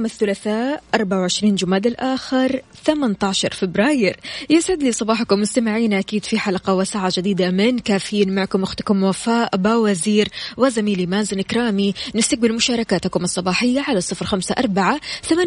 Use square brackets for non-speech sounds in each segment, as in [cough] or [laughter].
اليوم الثلاثاء 24 جماد الآخر 18 فبراير. يسعد لي صباحكم مستمعينا أكيد في حلقة وساعة جديدة من كافيين معكم أختكم وفاء باوزير وزميلي مازن كرامي نستقبل مشاركاتكم الصباحية على صفر خمسة أربعة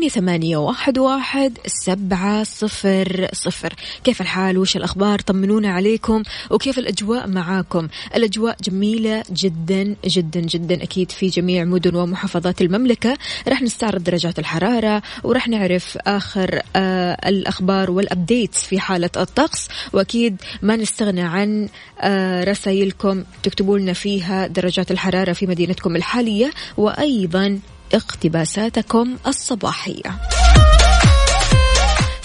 ثمانية, واحد سبعة صفر صفر. كيف الحال؟ وش الأخبار؟ طمنونا عليكم. وكيف الأجواء معاكم؟ الأجواء جميلة جدا جدا جدا أكيد في جميع مدن ومحافظات المملكة. راح نستعرض درجات الحرارة وراح نعرف آخر آه الأخبار والأبديتس في حالة الطقس. وأكيد ما نستغنى عن آه رسائلكم تكتبوا لنا فيها درجات الحرارة في مدينتكم الحالية وأيضا اقتباساتكم الصباحية.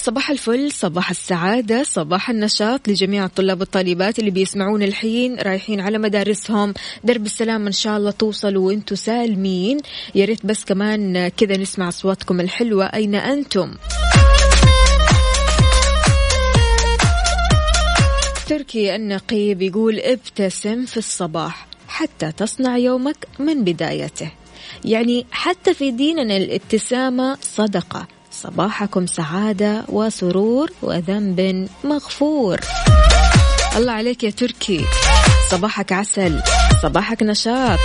صباح الفل صباح السعادة صباح النشاط لجميع الطلاب والطالبات اللي بيسمعون الحين رايحين على مدارسهم. درب السلام إن شاء الله توصلوا وأنتم سالمين. يا ريت بس كمان كذا نسمع أصواتكم الحلوة. أين أنتم؟ تركي النقي بيقول ابتسم في الصباح حتى تصنع يومك من بدايته. يعني حتى في ديننا الابتسامة صدقة. صباحكم سعادة وسرور وذنب مغفور. الله عليك يا تركي. صباحك عسل صباحك نشاط.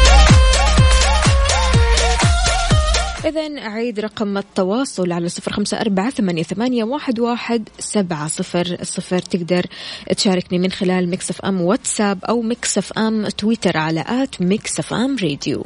إذا أعيد رقم التواصل على صفر خمسة أربعة ثمانية, واحد, سبعة صفر صفر. تقدر تشاركني من خلال Mix FM WhatsApp أو Mix FM Twitter على at Mix FM Radio.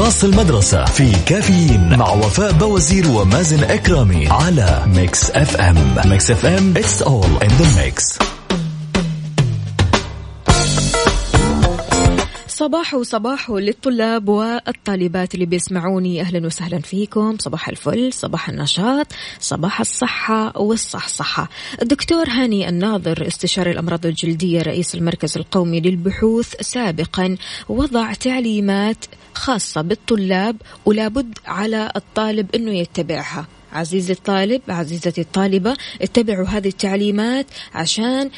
باص المدرسة في كافيين مع وفاء باوزير ومازن إكرامي على Mix FM. Mix FM it's all in the mix. صباح وصباح للطلاب والطالبات اللي بيسمعوني. أهلا وسهلا فيكم. صباح الفل صباح النشاط صباح الصحة والصحصحة. الدكتور هاني الناظر استشاري الأمراض الجلدية رئيس المركز القومي للبحوث سابقا وضع تعليمات خاصة بالطلاب ولابد على الطالب أنه يتبعها. عزيزي الطالب عزيزتي الطالبة اتبعوا هذه التعليمات عشان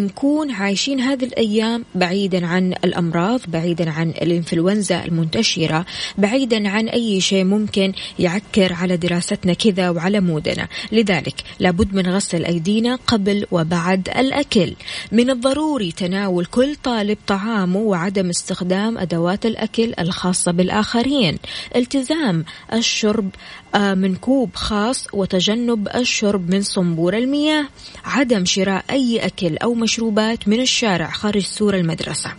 نكون عايشين هذه الأيام بعيدا عن الأمراض بعيدا عن الإنفلونزا المنتشرة بعيدا عن أي شيء ممكن يعكر على دراستنا كذا وعلى مودنا. لذلك لابد من غسل أيدينا قبل وبعد الأكل. من الضروري تناول كل طالب طعامه وعدم استخدام أدوات الأكل الخاصة بالآخرين. التزام الشرب آه، من كوب خاص وتجنب الشرب من صنبور المياه. عدم شراء أي أكل أو مشروبات من الشارع خارج سور المدرسة.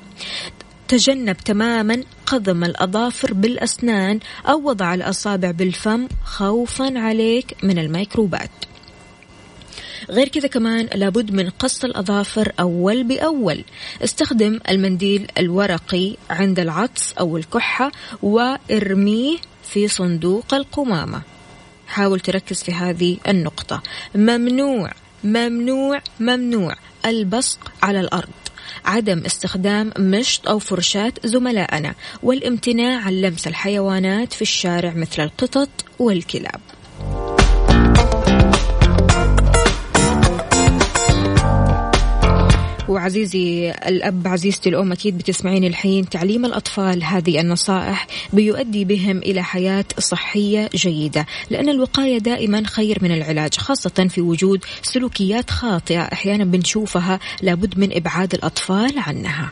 تجنب تماما قضم الأظافر بالأسنان أو وضع الأصابع بالفم خوفا عليك من الميكروبات. غير كذا كمان لابد من قص الأظافر أول بأول. استخدم المنديل الورقي عند العطس أو الكحة وارميه في صندوق القمامة. حاول تركز في هذه النقطة. ممنوع ممنوع ممنوع البصق على الأرض. عدم استخدام مشط أو فرشاة زملائنا والامتناع عن لمس الحيوانات في الشارع مثل القطط والكلاب. وعزيزي الأب عزيزتي الأم أكيد بتسمعين الحين تعليم الأطفال. هذه النصائح بيؤدي بهم إلى حياة صحية جيدة لأن الوقاية دائما خير من العلاج خاصة في وجود سلوكيات خاطئة أحيانا بنشوفها لابد من إبعاد الأطفال عنها.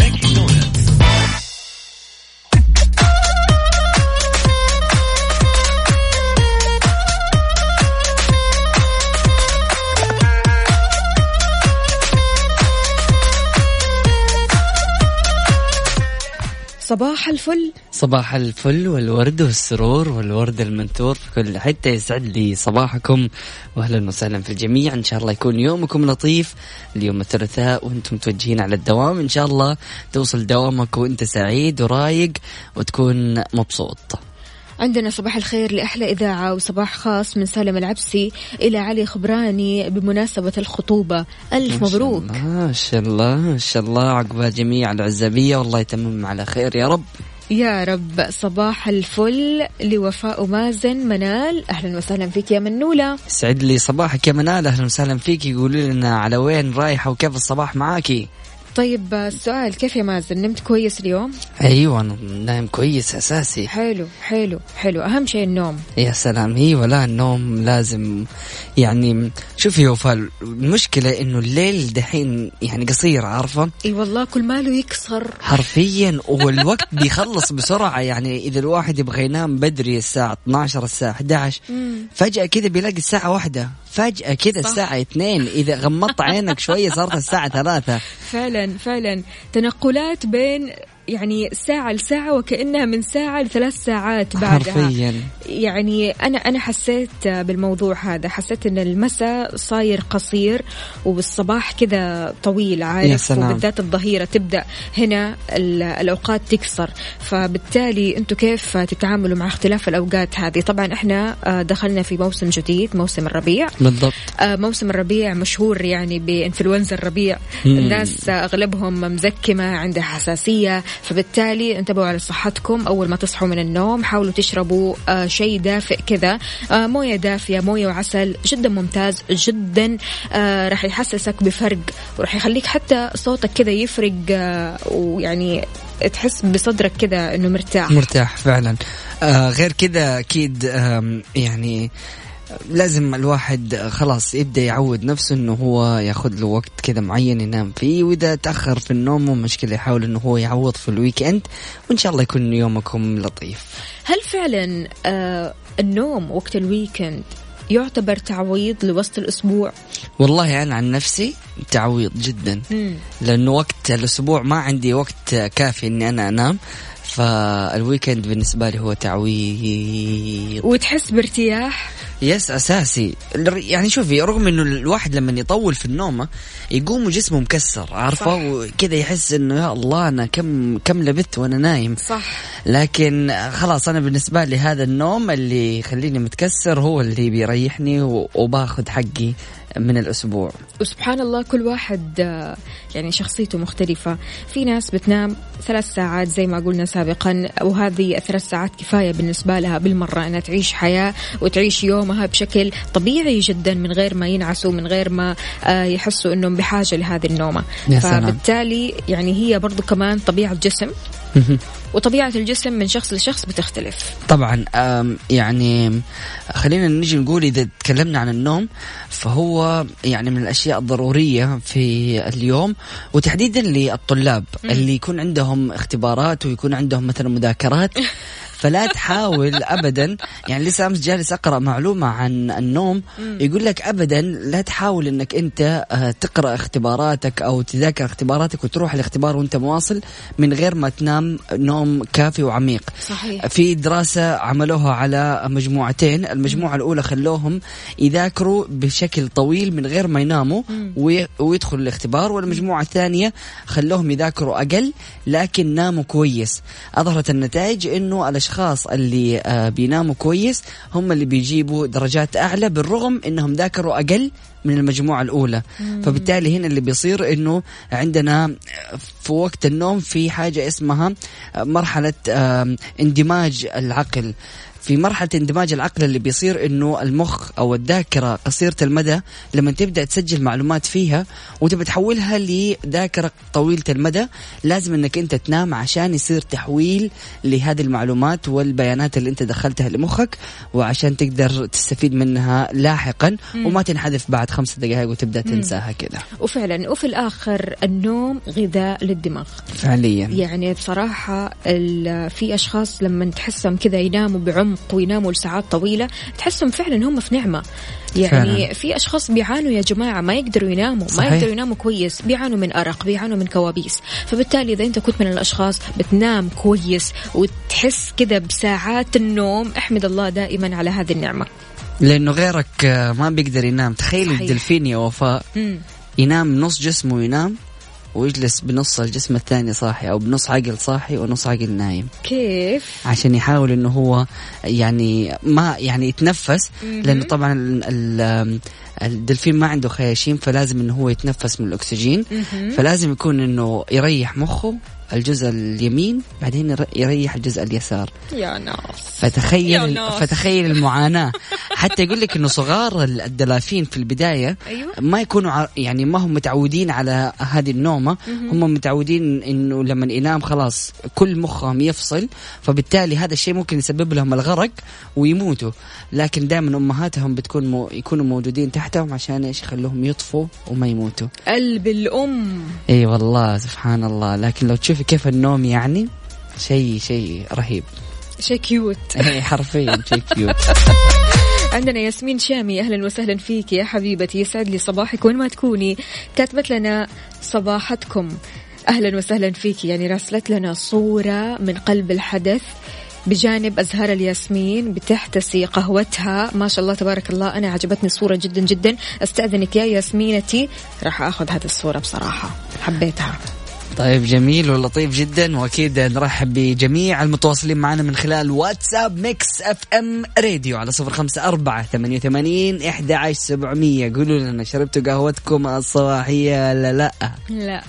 صباح الفل. صباح الفل والورد والسرور والورد المنثور في كل حتة يسعد لي صباحكم. واهلا وسهلا في الجميع. إن شاء الله يكون يومكم لطيف. اليوم الثلاثاء وأنتم متوجهين على الدوام. إن شاء الله توصل دوامك وأنت سعيد ورايق وتكون مبسوط. عندنا صباح الخير لأحلى إذاعة وصباح خاص من سالم العبسي إلى علي خبراني بمناسبة الخطوبة. ألف مبروك. ما شاء الله ما شاء الله عقبال جميع العزابية والله يتمم على خير يا رب. يا رب صباح الفل لوفاء مازن منال. أهلا وسهلا فيك يا منولة. سعد لي صباحك يا منال أهلا وسهلا فيك. يقولوا لنا على وين رايحة وكيف الصباح معاكي؟ طيب السؤال كيف يا مازن؟ نمت كويس اليوم؟ أيوه أنا نايم كويس أساسي. حلو حلو حلو. أهم شيء النوم. يا سلام. هي ولا النوم لازم يعني شوفي وفاء المشكلة إنه الليل دحين يعني قصير عارفة؟ إي والله كل ماله يكسر. حرفيا والوقت [laughs] بيخلص بسرعة. يعني إذا الواحد يبغى ينام بدري الساعة 12 الساعة 11 فجأة كذا بيلاقي الساعة واحدة. فجأة كذا. الساعة اثنين إذا غمضت عينك شوية صارت الساعة ثلاثة [laughs] فعلا فعلا تنقلات بين يعني ساعة لساعة وكأنها من ساعة لثلاث ساعات بعدها. حرفيا. يعني أنا أنا حسيت بالموضوع هذا. حسيت إن المساء صاير قصير والصباح كذا طويل يا عارف سلام. وبالذات الظهيرة تبدأ هنا ال- الأوقات تكسر. فبالتالي أنتم كيف تتعاملوا مع اختلاف الأوقات هذه؟ طبعا إحنا آه، دخلنا في موسم جديد موسم الربيع. بالضبط. آه، موسم الربيع مشهور يعني بإنفلونزا الربيع. مم. الناس أغلبهم مزكمة عندها حساسية فبالتالي انتبهوا على صحتكم. أول ما تصحوا من النوم حاولوا تشربوا آه، شيء دافئ كذا. آه، موية دافية موية وعسل جدا ممتاز جدا آه، راح يحسسك بفرق وراح يخليك حتى صوتك كذا يفرق ويعني تحس بصدرك كذا إنه مرتاح. مرتاح فعلا. آه غير كذا أكيد آم، يعني لازم الواحد خلاص يبدأ يعود نفسه إنه هو ياخذ له وقت كذا معين ينام فيه وإذا تأخر في النوم مو مشكلة يحاول إنه هو يعوض في ال weekend وإن شاء الله يكون يومكم لطيف. هل فعلا آه النوم وقت ال weekend يعتبر تعويض لوسط الأسبوع؟ والله أنا عن نفسي تعويض جدا لأنه وقت الأسبوع ما عندي وقت كافي إني أنا أنام. فال weekend بالنسبة لي هو تعويض. وتحس بارتياح؟ yes أساسي. يعني شوفي رغم إنه الواحد لما يطول في النومه يقوم وجسمه مكسر عارفة. وكذا يحس إنه يا الله أنا كم كم لبثت وأنا نايم. صح. لكن خلاص أنا بالنسبة لي هذا النوم اللي يخليني متكسر هو اللي بيريحني وباخذ حقي. من الأسبوع. وسبحان الله كل واحد آه، يعني شخصيته مختلفة. في ناس بتنام ثلاث ساعات زي ما قلنا سابقا وهذه الثلاث ساعات كفاية بالنسبة لها بالمرة أنها تعيش حياة وتعيش يومها بشكل طبيعي جدا من غير ما ينعسوا من غير ما آه، يحسوا أنهم بحاجة لهذه النومة. فبالتالي يعني هي برضو كمان طبيعة جسم وطبيعة الجسم من شخص لشخص بتختلف. طبعا يعني خلينا نجي نقول إذا تكلمنا عن النوم فهو يعني من الأشياء الضرورية في اليوم وتحديدا للطلاب اللي يكون عندهم اختبارات ويكون عندهم مثلا مذاكرات. [laughs] فلا تحاول ابدا. يعني لسه أمس جالس أقرأ معلومة عن النوم. يقول لك ابدا لا تحاول إنك أنت آه، تقرأ اختباراتك أو تذاكر اختباراتك وتروح الاختبار وأنت مواصل من غير ما تنام نوم كافي وعميق. صحيح. في دراسة عملوها على مجموعتين. المجموعة الأولى خلوهم يذاكروا بشكل طويل من غير ما يناموا وي- ويدخلوا الاختبار. والمجموعة الثانية خلوهم يذاكروا أقل لكن ناموا كويس. أظهرت النتائج إنه الاشخاص اللي آه، بيناموا كويس هم اللي بيجيبوا درجات أعلى بالرغم إنهم ذاكروا أقل من المجموعة الأولى. فبالتالي هنا اللي بيصير أنه عندنا في وقت النوم في حاجة اسمها مرحلة آم، اندماج العقل. في مرحلة اندماج العقل اللي بيصير إنه المخ أو الذاكرة قصيرة المدى لما تبدأ تسجل معلومات فيها وتبى تحولها لذاكرة طويلة المدى لازم إنك أنت تنام عشان يصير تحويل لهذه المعلومات والبيانات اللي أنت دخلتها لمخك وعشان تقدر تستفيد منها لاحقا وما تنحذف بعد خمسة دقائق وتبدأ تنساها كذا. وفعلا وفي الآخر النوم غذاء للدماغ. فعليا. يعني بصراحة ال- في أشخاص لما تحسهم كذا يناموا بعمق ويناموا لساعات طويلة تحسهم فعلا هم في نعمة يعني فعلاً. في أشخاص بيعانوا يا جماعة ما يقدروا يناموا ما صحيح. يقدروا يناموا كويس بيعانوا من أرق بيعانوا من كوابيس فبالتالي إذا أنت كنت من الأشخاص بتنام كويس وتحس كذا بساعات النوم أحمد الله دائما على هذه النعمة لأنه غيرك آه، ما بيقدر ينام تخيل. الدلفين يا وفاء. ينام نص جسمه ينام ويجلس بنص الجسم الثاني صاحي أو بنص عقل صاحي ونص عقل نايم. كيف؟ عشان يحاول إنه هو يعني ما يعني يتنفس لأنه طبعا ال- ال- الدلفين ما عنده خياشيم فلازم إنه هو يتنفس من الأكسجين. فلازم يكون إنه يريح مخه الجزء اليمين بعدين ير- يريح الجزء اليسار. يا ناس. يا فتخيل ناس. فتخيل المعاناة. حتى يقول لك إنه صغار ال- الدلافين في البداية أيوة. ما يكونوا يعني ما هم متعودين على هذه النومة. هم متعودين إنه لما ينام خلاص كل مخهم يفصل فبالتالي هذا الشيء ممكن يسبب لهم الغرق ويموتوا. لكن دائما أمهاتهم بتكون مو يكونوا موجودين تحتهم عشان إيش؟ يخلوهم يطفوا وما يموتوا. قلب الأم. إي والله سبحان الله. لكن لو تشوفي كيف النوم يعني؟ شيء شيء رهيب. شيء cute [laughs] إيه، حرفيا شيء cute [laughs] عندنا ياسمين شامي أهلا وسهلا فيك يا حبيبتي. يسعد لي صباحك وين ما تكوني. كاتبت لنا صباحتكم. أهلا وسهلا فيك. يعني راسلت لنا صورة من قلب الحدث بجانب أزهار الياسمين بتحتسي قهوتها. ما شاء الله تبارك الله أنا عجبتني الصورة جدا جدا. أستأذنك يا ياسمينتي. راح أخذ هذه الصورة بصراحة. حبيتها. طيب جميل ولطيف جدا وأكيد نرحب بجميع المتواصلين معنا من خلال WhatsApp Mix FM Radio على صفر خمسة أربعة ثمانية وثمانين إحدى عشر سبعمية. قولوا لنا شربتوا قهوتكم الصباحية لا لا؟ لا.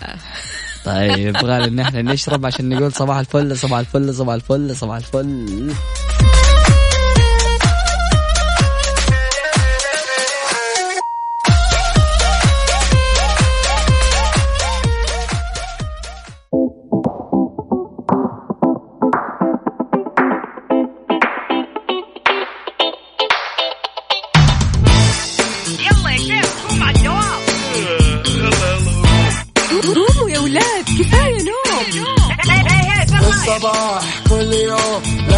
طيب يبغى إن إحنا نشرب عشان نقول صباح الفل صباح الفل صباح الفل صباح الفل. قوموا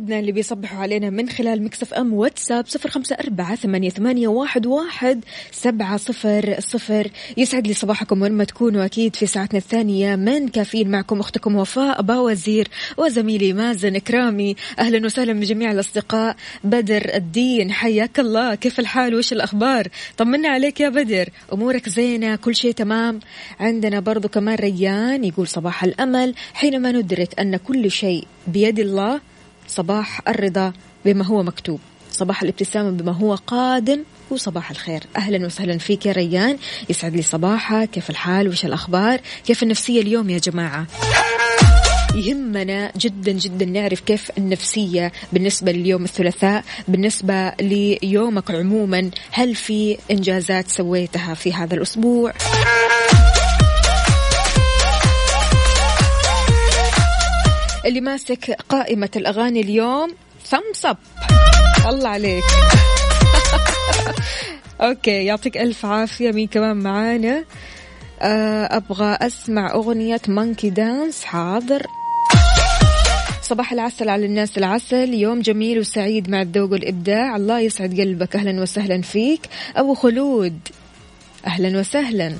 حبايبنا اللي بيصبحوا علينا من خلال Mix FM WhatsApp صفر خمسة أربعة ثمانية, ثمانية واحد, واحد سبعة صفر صفر. يسعد لي صباحكم وين ما تكونوا أكيد في ساعتنا الثانية من كافيين معكم أختكم وفاء باوزير وزميلي مازن إكرامي. أهلا وسهلا بجميع الأصدقاء. بدر الدين حياك الله. كيف الحال؟ وش الأخبار؟ طمنا عليك يا بدر. أمورك زينة؟ كل شيء تمام؟ عندنا برضو كمان ريان يقول صباح الأمل حينما ندرك أن كل شيء بيد الله صباح الرضا بما هو مكتوب. صباح الابتسامة بما هو قادم وصباح الخير. أهلا وسهلا فيك يا ريان. يسعد لي صباحك. كيف الحال؟ وش الأخبار؟ كيف النفسية اليوم يا جماعة؟ يهمنا جدا جدا نعرف كيف النفسية بالنسبة لليوم الثلاثاء بالنسبة ليومك عموما. هل في إنجازات سويتها في هذا الأسبوع؟ اللي ماسك قائمة الأغاني اليوم thumbs up الله عليك. [laughs] okay يعطيك ألف عافية مين كمان معانا؟ آه، أبغى أسمع أغنية Monkey Dance حاضر. صباح العسل على الناس العسل يوم جميل وسعيد مع الذوق والإبداع. الله يسعد قلبك أهلا وسهلا فيك. أبو خلود أهلا وسهلا.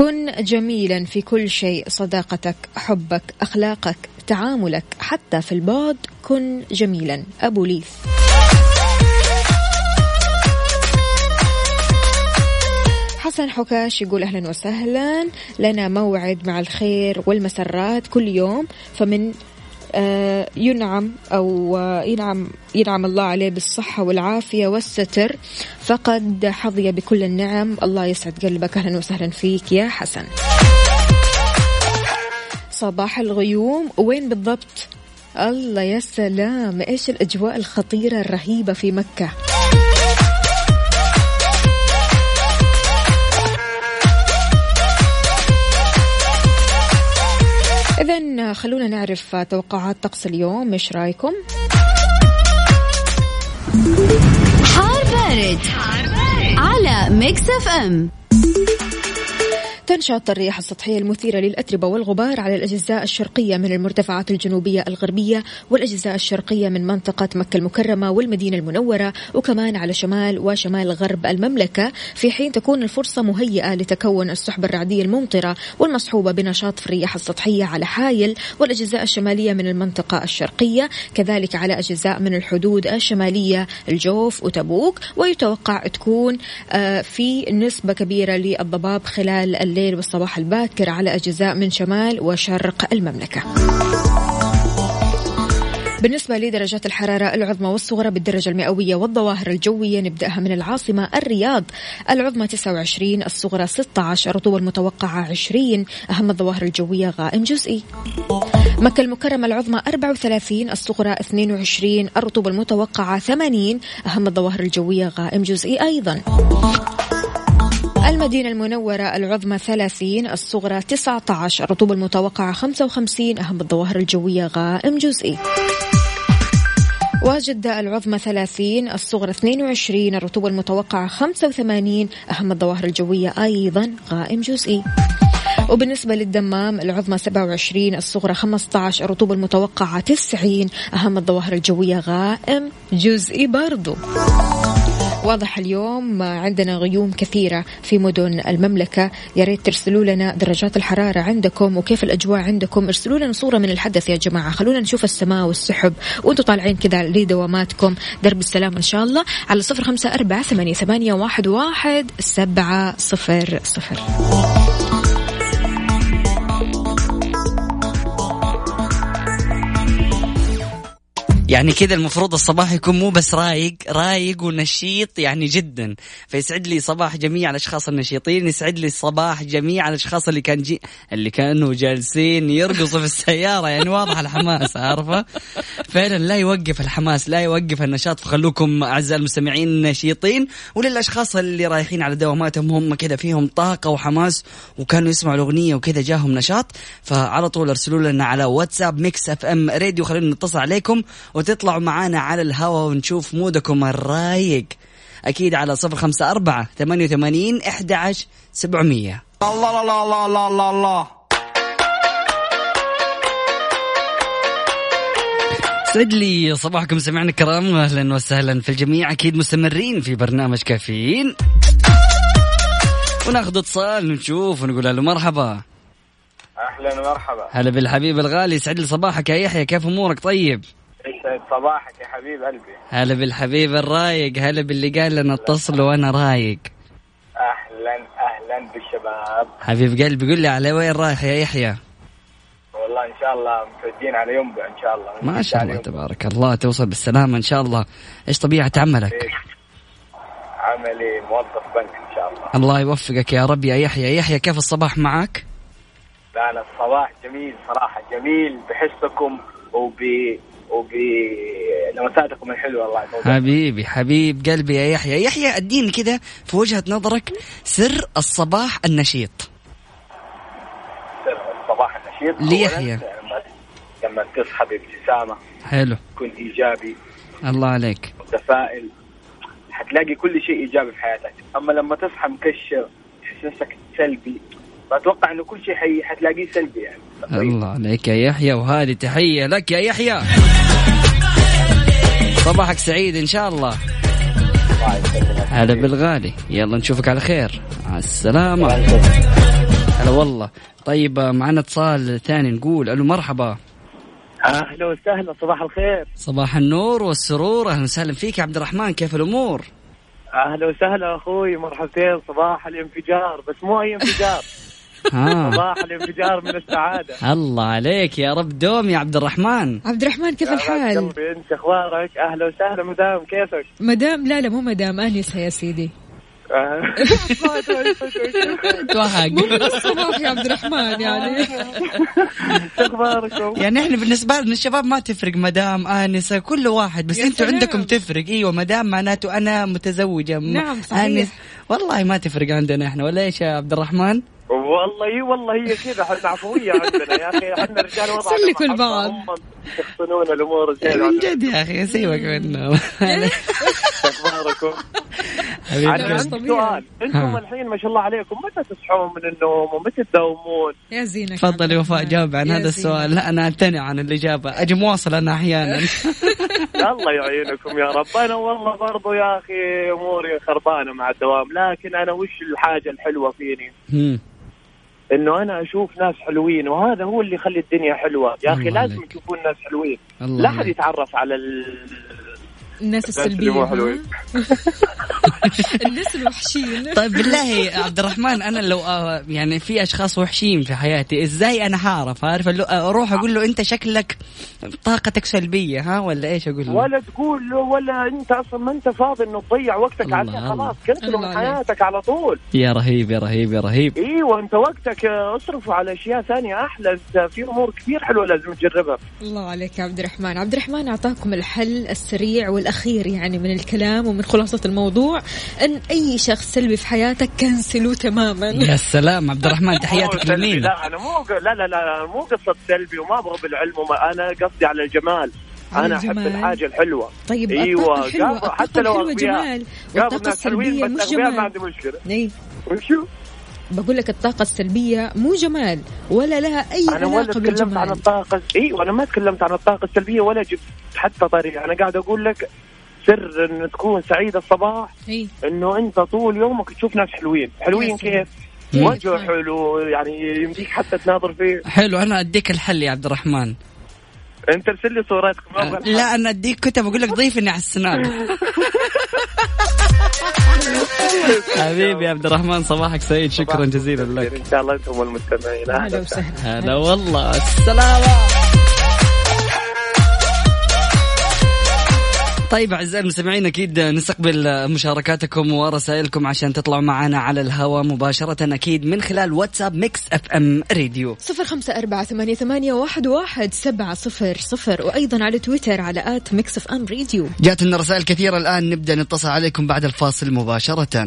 كن جميلا في كل شيء صداقتك حبك أخلاقك تعاملك حتى في البعد كن جميلا. أبو ليث. حسن حكاش يقول أهلا وسهلا. لنا موعد مع الخير والمسرات كل يوم. فمن ينعم أو آه، ينعم ينعم الله عليه بالصحة والعافية والستر. فقد حظي بكل النعم. الله يسعد قلبك. أهلا وسهلا فيك يا حسن. صباح الغيوم. وين بالضبط؟ الله يا سلام. إيش الأجواء الخطيرة الرهيبة في مكة؟ إذا خلونا نعرف توقعات طقس اليوم إيش رأيكم؟ حار بارد, حار بارد. على Mix FM تنشط الرياح السطحية المثيرة للأتربة والغبار على الأجزاء الشرقية من المرتفعات الجنوبية الغربية والأجزاء الشرقية من منطقة مكة المكرمة والمدينة المنورة وكمان على شمال وشمال غرب المملكة في حين تكون الفرصة مهيئة لتكون السحب الرعدية الممطرة والمصحوبة بنشاط في الرياح السطحية على حايل والأجزاء الشمالية من المنطقة الشرقية كذلك على أجزاء من الحدود الشمالية الجوف وتبوك ويتوقع تكون آه، في نسبة كبيرة للضباب خلال الليل. الليل والصباح الباكر على أجزاء من شمال وشرق المملكة. بالنسبة لدرجات الحرارة العظمى والصغرى بالدرجة المئوية والظواهر الجوية نبدأها من العاصمة الرياض. العظمى 29 الصغرى 16 الرطوبة المتوقعة 20 أهم الظواهر الجوية غائم جزئي. مكة المكرمة العظمى 34 الصغرى 22 الرطوبة المتوقعة 80 أهم الظواهر الجوية غائم جزئي أيضا. المدينة المنورة العظمى 30 الصغرى 19 الرطوبة المتوقعة 55 أهم الظواهر الجوية غائم جزئي. وجدة العظمى 30 الصغرى 22 الرطوبة المتوقعة 85 أهم الظواهر الجوية أيضا غائم جزئي. وبالنسبة للدمام العظمى 27 الصغرى 15 الرطوبة المتوقعة 90 أهم الظواهر الجوية غائم جزئي برضو. واضح اليوم عندنا غيوم كثيرة في مدن المملكة. يا ريت ترسلوا لنا درجات الحرارة عندكم وكيف الأجواء عندكم. ارسلوا لنا صورة من الحدث يا جماعة. خلونا نشوف السماء والسحب. وأنتم طالعين كذا لدواماتكم. درب السلام إن شاء الله على صفر خمسة أربعة ثمانية, واحد, واحد سبعة صفر صفر. يعني كذا المفروض الصباح يكون مو بس رايق رايق ونشيط يعني جدا. فيسعد لي صباح جميع الأشخاص النشيطين يسعد لي صباح جميع الأشخاص اللي كان جي اللي كانوا جالسين يرقصوا في السيارة. يعني واضح الحماس عارفة؟ فعلا لا يوقف الحماس لا يوقف النشاط. فخلوكم أعزائي المستمعين نشيطين. وللأشخاص اللي رايحين على دواماتهم هم كذا فيهم طاقة وحماس وكانوا يسمعوا الأغنية وكذا جاهم نشاط. فعلى طول ارسلوا لنا على واتساب Mix FM Radio. خلينا نتصل عليكم وتطلعوا معانا على الهواء ونشوف مودكم الرايق. أكيد على صفر خمسة أربعة ثمانية وثمانين إحدى عشر سبعمية. الله الله الله الله الله الله سعد لي صباحكم سمعنا الكرام. أهلا وسهلا في الجميع. أكيد مستمرين في برنامج كافيين. وناخذ اتصال ونشوف ونقول له مرحبا. أهلا ومرحبا. هلا بالحبيب الغالي. سعد لي صباحك يا يحيى كيف أمورك؟ طيب. صباحك يا حبيب قلبي. هلا بالحبيب الرايق هلا باللي قال لنا اتصل وأنا رايق. أهلا أهلا بالشباب. حبيب قلبي قول لي على وين رايح يا يحيى؟ والله الله إن شاء الله متوجهين على ينبع إن شاء الله. ما شاء الله تبارك الله توصل بالسلامة إن شاء الله. إيش طبيعة عملك. عملي موظف بنك إن شاء الله. الله يوفقك يا رب يا يحيى. يحيى كيف الصباح معك؟ لا لا الصباح جميل صراحة جميل بحسكم وب وب لمساتكم الحلوه الله يطول حبيبي حبيب قلبي يا يحيى. يحيى اديني كده في وجهة نظرك سر الصباح النشيط. الصباح النشيط. ليحيى. لما تصحى بابتسامه حلو. تكون إيجابي. الله عليك. متفائل. حتلاقي كل شيء إيجابي في حياتك. أما لما تصحى مكشر تحس نفسك سلبي. فأتوقع إنه كل شيء حي... حتلاقيه سلبي يعني. الله عليك يا يحيى وهذه تحية لك يا يحيى. صباحك سعيد إن شاء الله. هلا بالغالي. يلا نشوفك على خير. مع السلامة. هلا والله. طيب معنا اتصال ثاني نقول ألو مرحبا. أهلا وسهلا صباح الخير. صباح النور والسرور. أهلا وسهلا فيك يا عبد الرحمن كيف الأمور؟ أهلا وسهلا أخوي مرحبتين صباح الانفجار بس مو أي انفجار. [laughs] صباح الانفجار من السعادة الله عليك يا رب دوم يا عبد الرحمن عبد الرحمن كيف الحال؟ قلبي انت أخبارك أهلا وسهلا مدام كيفك؟ مدام لا لا مو مدام انسه يا سيدي. [laughs] توهق مو من الصباح يا عبد الرحمن يعني [laughs] شو أخباركم؟ يعني إحنا بالنسبة لنا الشباب ما تفرق مدام آنسة كل واحد بس أنتوا. عندكم تفرق إيوه مدام معناته أنا متزوجة م- نعم، صحيح. والله ما تفرق عندنا إحنا ولا إيش يا عبد الرحمن؟ والله اي والله هي كذا إحنا عفويه عندنا يا أخي إحنا رجال وضعنا سلكوا البعض. يخصنون الأمور زين من جد يا أخي سيبك منه [laughs] اخباركم؟ حبيبي أنا. عندي. سؤال أنتم. الحين ما شاء الله عليكم متى تصحون من النوم ومتى تداومون؟ يا زينك تفضل يا وفاء جاوب عن هذا. السؤال لا أنا امتنع عن الاجابه أجي مواصل أنا أحيانا [laughs] الله يعينكم يا رب أنا والله برضو يا أخي أموري خربانة مع الدوام لكن أنا وش الحاجة الحلوة فيني؟ إنه أنا أشوف ناس حلوين وهذا هو اللي يخلي الدنيا حلوة يا أخي لازم. تشوفون ناس حلوين لا احد. يتعرف على ال... الناس السلبية؟ حلوين. [laughs] الناس الوحشين طيب بالله يا عبد الرحمن أنا لو آه، يعني في أشخاص وحشين في حياتي إزاي أنا هعرف عارف اللي- أروح أقول له أنت شكلك طاقتك سلبية ها ولا إيش أقول له ولا تقول له ولا أنت أصلا ما أنت فاضي إنه تضيع وقتك عليه. خلاص كنسل الله من. حياتك على طول يا رهيب يا رهيب يا رهيب إيوه أنت وقتك آه، اصرفه على أشياء ثانية أحلى إنت في أمور كثير حلوة لازم تجربها الله عليك يا عبد الرحمن عبد الرحمن أعطاكم الحل السريع والأخير يعني من الكلام ومن خلاصة الموضوع أن أي شخص سلبي في حياتك كنسلوه تماما. [laughs] يا سلام عبد الرحمن [laughs] تحياتك لمين لا أنا مو ق- لا لا لا مو قصة سلبي وما أبغى بالعلم وما أنا قصدي على الجمال. أنا أحب. الحاجة الحلوة. طيب إيوه الحلوة حتى لو الحلوة أغبياء. جمال. السلبية بس مش أغبياء ما جمال. عندي مشكلة. اي وشو؟ بقول لك الطاقة السلبية مو جمال ولا لها أي أنا ولا علاقة تكلمت عن بالجمال الطاقه أيوه أنا ما تكلمت عن الطاقة السلبية ولا جبت حتى طريقة. أنا قاعد أقول لك سر إن تكون سعيد الصباح إي. إنه أنت طول يومك تشوف ناس حلوين. حلوين. كيف؟ وجهه حلو يعني يمديك حتى تناظر فيه. حلو أنا أديك الحل يا عبد الرحمن. أنت ارسل لي صورتك. لا أنا أديك كتب أقول لك ضيفني على السناب. [laughs] [laughs] حبيبي عبد الرحمن صباحك سعيد شكرا جزيلا لك. إن شاء الله أنتم المستمعين. أهلا وسهلا. هلا والله. السلامة طيب أعزائي المستمعين أكيد نستقبل مشاركاتكم ورسائلكم عشان تطلعوا معنا على الهواء مباشرة أكيد من خلال واتساب Mix FM Radio. صفر خمسة أربعة ثمانية, ثمانية واحد, واحد سبعة صفر صفر وأيضا على تويتر على at Mix FM Radio. جات لنا رسائل كثيرة الآن نبدأ نتصل عليكم بعد الفاصل مباشرة.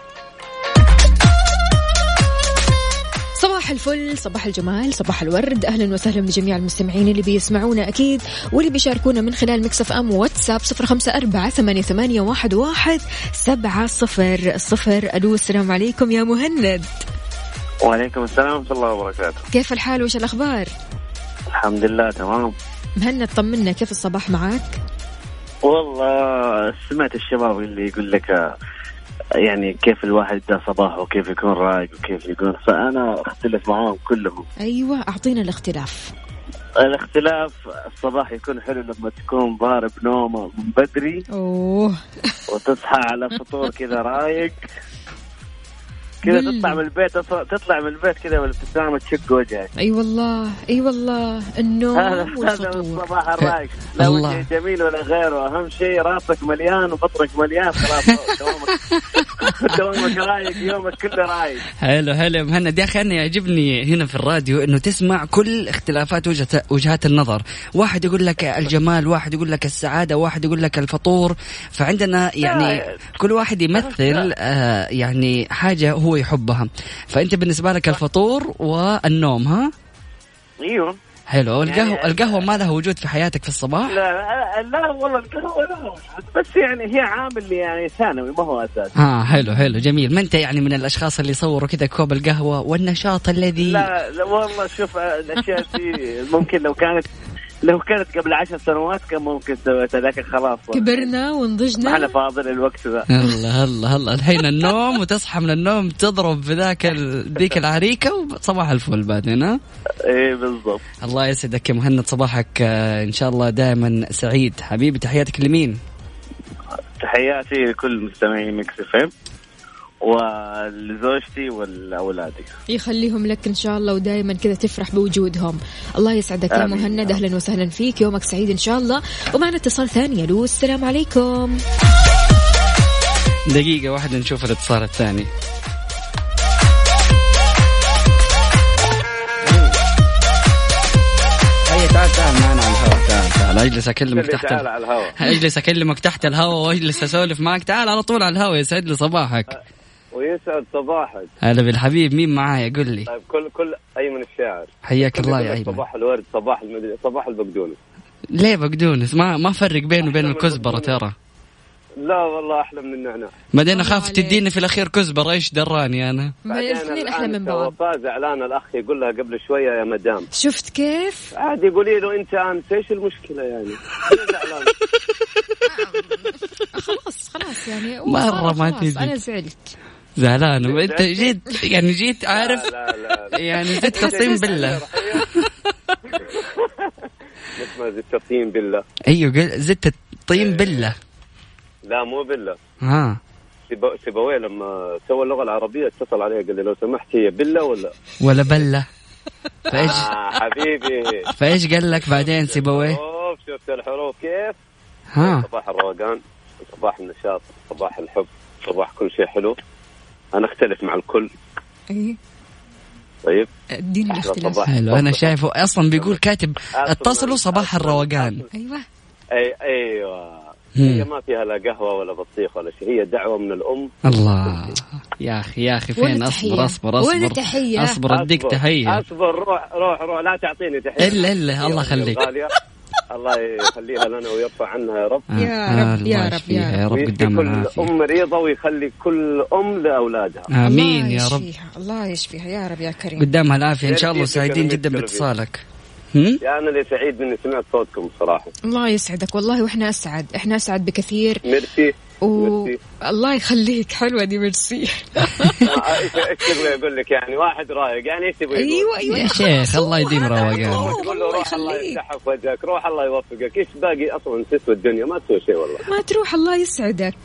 صباح الفل صباح الجمال صباح الورد. أهلا وسهلا بجميع المستمعين اللي بيسمعونا أكيد واللي بيشاركونا من خلال مكسف أم واتساب صفر خمسة أربعة ثمانية, ثمانية واحد, واحد سبعة صفر صفر. ألو السلام عليكم يا مهند. وعليكم السلام ورحمة الله وبركاته. كيف الحال؟ وش الأخبار؟ الحمد لله تمام. مهند طمنا. كيف الصباح معاك؟ والله سمعت الشباب اللي يقول لك يعني كيف الواحد يبدا صباحه وكيف يكون رايق وكيف يكون فأنا أختلف معاهم كلهم. أيوه أعطينا الاختلاف. الاختلاف الصباح يكون حلو لما تكون ضارب نومه من بدري. أوه. وتصحى على فطور كذا رايق. [laughs] كذا. تطلع من البيت أصلاً- تطلع من البيت كذا والابتسامه تشق وجهك. أي والله أي والله. النوم هذا الصباح [laughs] الرايق. لا. وجه جميل ولا غيره. أهم شيء راسك مليان وبطنك مليان. خلاص [laughs] دوامك رايق يومك كله رايق. حلو حلو يا مهند. يا أخي أنا يعجبني هنا في الراديو إنه تسمع كل اختلافات وجهة وجهات النظر، واحد يقول لك الجمال، واحد يقول لك السعادة، واحد يقول لك الفطور، فعندنا يعني كل واحد يمثل آه يعني حاجة هو يحبها، فأنت بالنسبة لك الفطور والنوم ها؟ أيوه. حلو القهوه يعني- القهوة ما لها وجود في حياتك في الصباح؟ لا لا والله القهوة لا. بس يعني هي عامل يعني ثانوي ما هو أساس آه حلو حلو جميل، ما أنت يعني من الأشخاص اللي يصوروا كذا كوب القهوة والنشاط الذي لا, لا والله شوف الأشياء دي ممكن لو كانت لو كانت قبل عشر سنوات كان ممكن سويتها لكن خلاص. كبرنا ما إحنا ونضجنا فاضل الوقت ذا. الله الله الله الحين النوم وتصحى من النوم تضرب بذاك. ذيك العريكة وصباح الفل بعدين ها؟ إيه بالضبط. الله يسعدك يا مهند صباحك آه، إن شاء الله دائما سعيد. حبيبي تحياتك لمين؟ تحياتي لكل مستمعي Mix FM. ولزوجتي ولاولادي يخليهم لك إن شاء الله ودائما كذا تفرح بوجودهم. الله يسعدك يا. مهند. أهلا وسهلا فيك. يومك سعيد إن شاء الله. ومعنا اتصال ثاني ألو السلام عليكم. دقيقة واحدة نشوف الاتصال الثاني. هيا تعال تعال معنا على الهواء تعال تعال. أجلس أكلمك تحت تعال ال... على الهواء. أجلس أكلمك تحت الهواء وأجلس أسولف معك. تعال على طول على الهواء يسعد لي صباحك. ويسعد صباحك. هلا بالحبيب مين معايا قل لي. طيب كل كل أيمن الشاعر. حياك الله يا أيمن. صباح الورد صباح المدري صباح البقدونس. ليه بقدونس؟ ما ما فرق بينه وبين الكزبرة ترى. لا والله أحلى من النعناع بعدين اخاف. تديني في الأخير كزبرة إيش دراني أنا؟ بعدين الاثنين أحلى من بعض. وفاء زعلان الأخ يقول لها قبل شوية يا مدام. شفت كيف؟ عادي قولي له أنت أنت إيش المشكلة يعني؟ أنا زعلان. [laughs] خلاص خلاص يعني. مرة ما تجي. أنا زعلت. زعلان انت جيت يعني جيت عارف لا لا لا. يعني زدت الطين بالله. اسمها زدت الطين بالله. أيوه زدت الطين بالله. لا مو بالله. ها. سيبو- سيبويه لما سوى اللغة العربية اتصل عليها قال لي لو سمحت هي بالله ولا؟ ولا بله فإيش؟ آه حبيبي. فإيش قال لك بعدين سيبويه؟ شوف شفت الحروف كيف؟ ها. صباح الروقان صباح النشاط صباح الحب صباح كل شيء حلو. أنا أختلف مع الكل. إي. طيب. اديني الاختلاف. حلو أنا شايفه أصلا بيقول كاتب اتصلوا صباح الروقان. أيوه. أي أيوه. هي ما فيها لا قهوة ولا بطيخ ولا شيء هي دعوة من الأم. الله. يا أخي يا أخي فين؟ التحية؟ أصبر أصبر وين اصبر التحية؟ أصبر أديك أصبر. تحية. أصبر روح روح روح. لا تعطيني تحية. إلا- إلا، هي الله يخليك. الله يخليها لنا ويرفع عنها يا رب. آه، يا آه، رب، يا رب، يا يا رب. ويشفي قدام كل أم مريضه ويخلي كل أم لأولادها. آمين الله يا رب. يشفيها الله يشفيها يا رب يا كريم. قدامها العافية. إن شاء الله سعيدين جدا. باتصالك؟ يا أنا اللي سعيد إني سمعت صوتكم صراحة. الله يسعدك. والله وإحنا أسعد. إحنا أسعد بكثير. ميرسي. و... ميرسي. الله يخليك. حلوة دي ميرسي. إيش تبغى أقول لك يعني واحد رايق. يعني إيش تبغى يقول؟ أيوه أيوه. يا شيخ الله يديم روقانك تقول له روح الله يفتحها في وجهك روح الله يوفقك. إيش باقي أصلا؟ تسوى الدنيا؟ ما تسوى شيء والله. ما تروح الله يسعدك.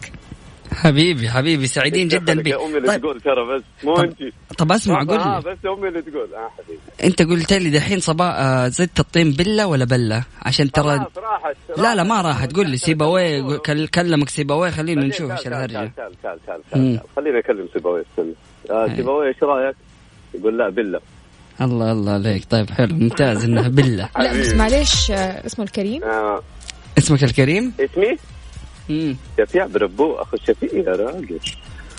حبيبي حبيبي سعيدين جدا بك أمي اللي طيب, تقول ترى بس مو طب- أنت. طب أسمع قول آه لي بس أمي اللي تقول. آه حبيبي. أنت قلت لي دحين صباح آه، زدت الطين بلة ولا بلة؟ عشان ترى خلاص راحت لا لا ما راحت. قول لي سيبويه كل- كلمك سيبويه خلينا نشوف إيش الهرجة. تعال تعال تعال خليني أكلم سيبويه استنى. آه أي. سيبويه إيش رأيك؟ يقول لا بالله الله الله عليك. طيب حلو. ممتاز إنها بلة. لا بس. معليش آه، اسمه الكريم. آه. اسمك الكريم؟ اسمي؟ شفيع بربو أخو شفيع يا راجل.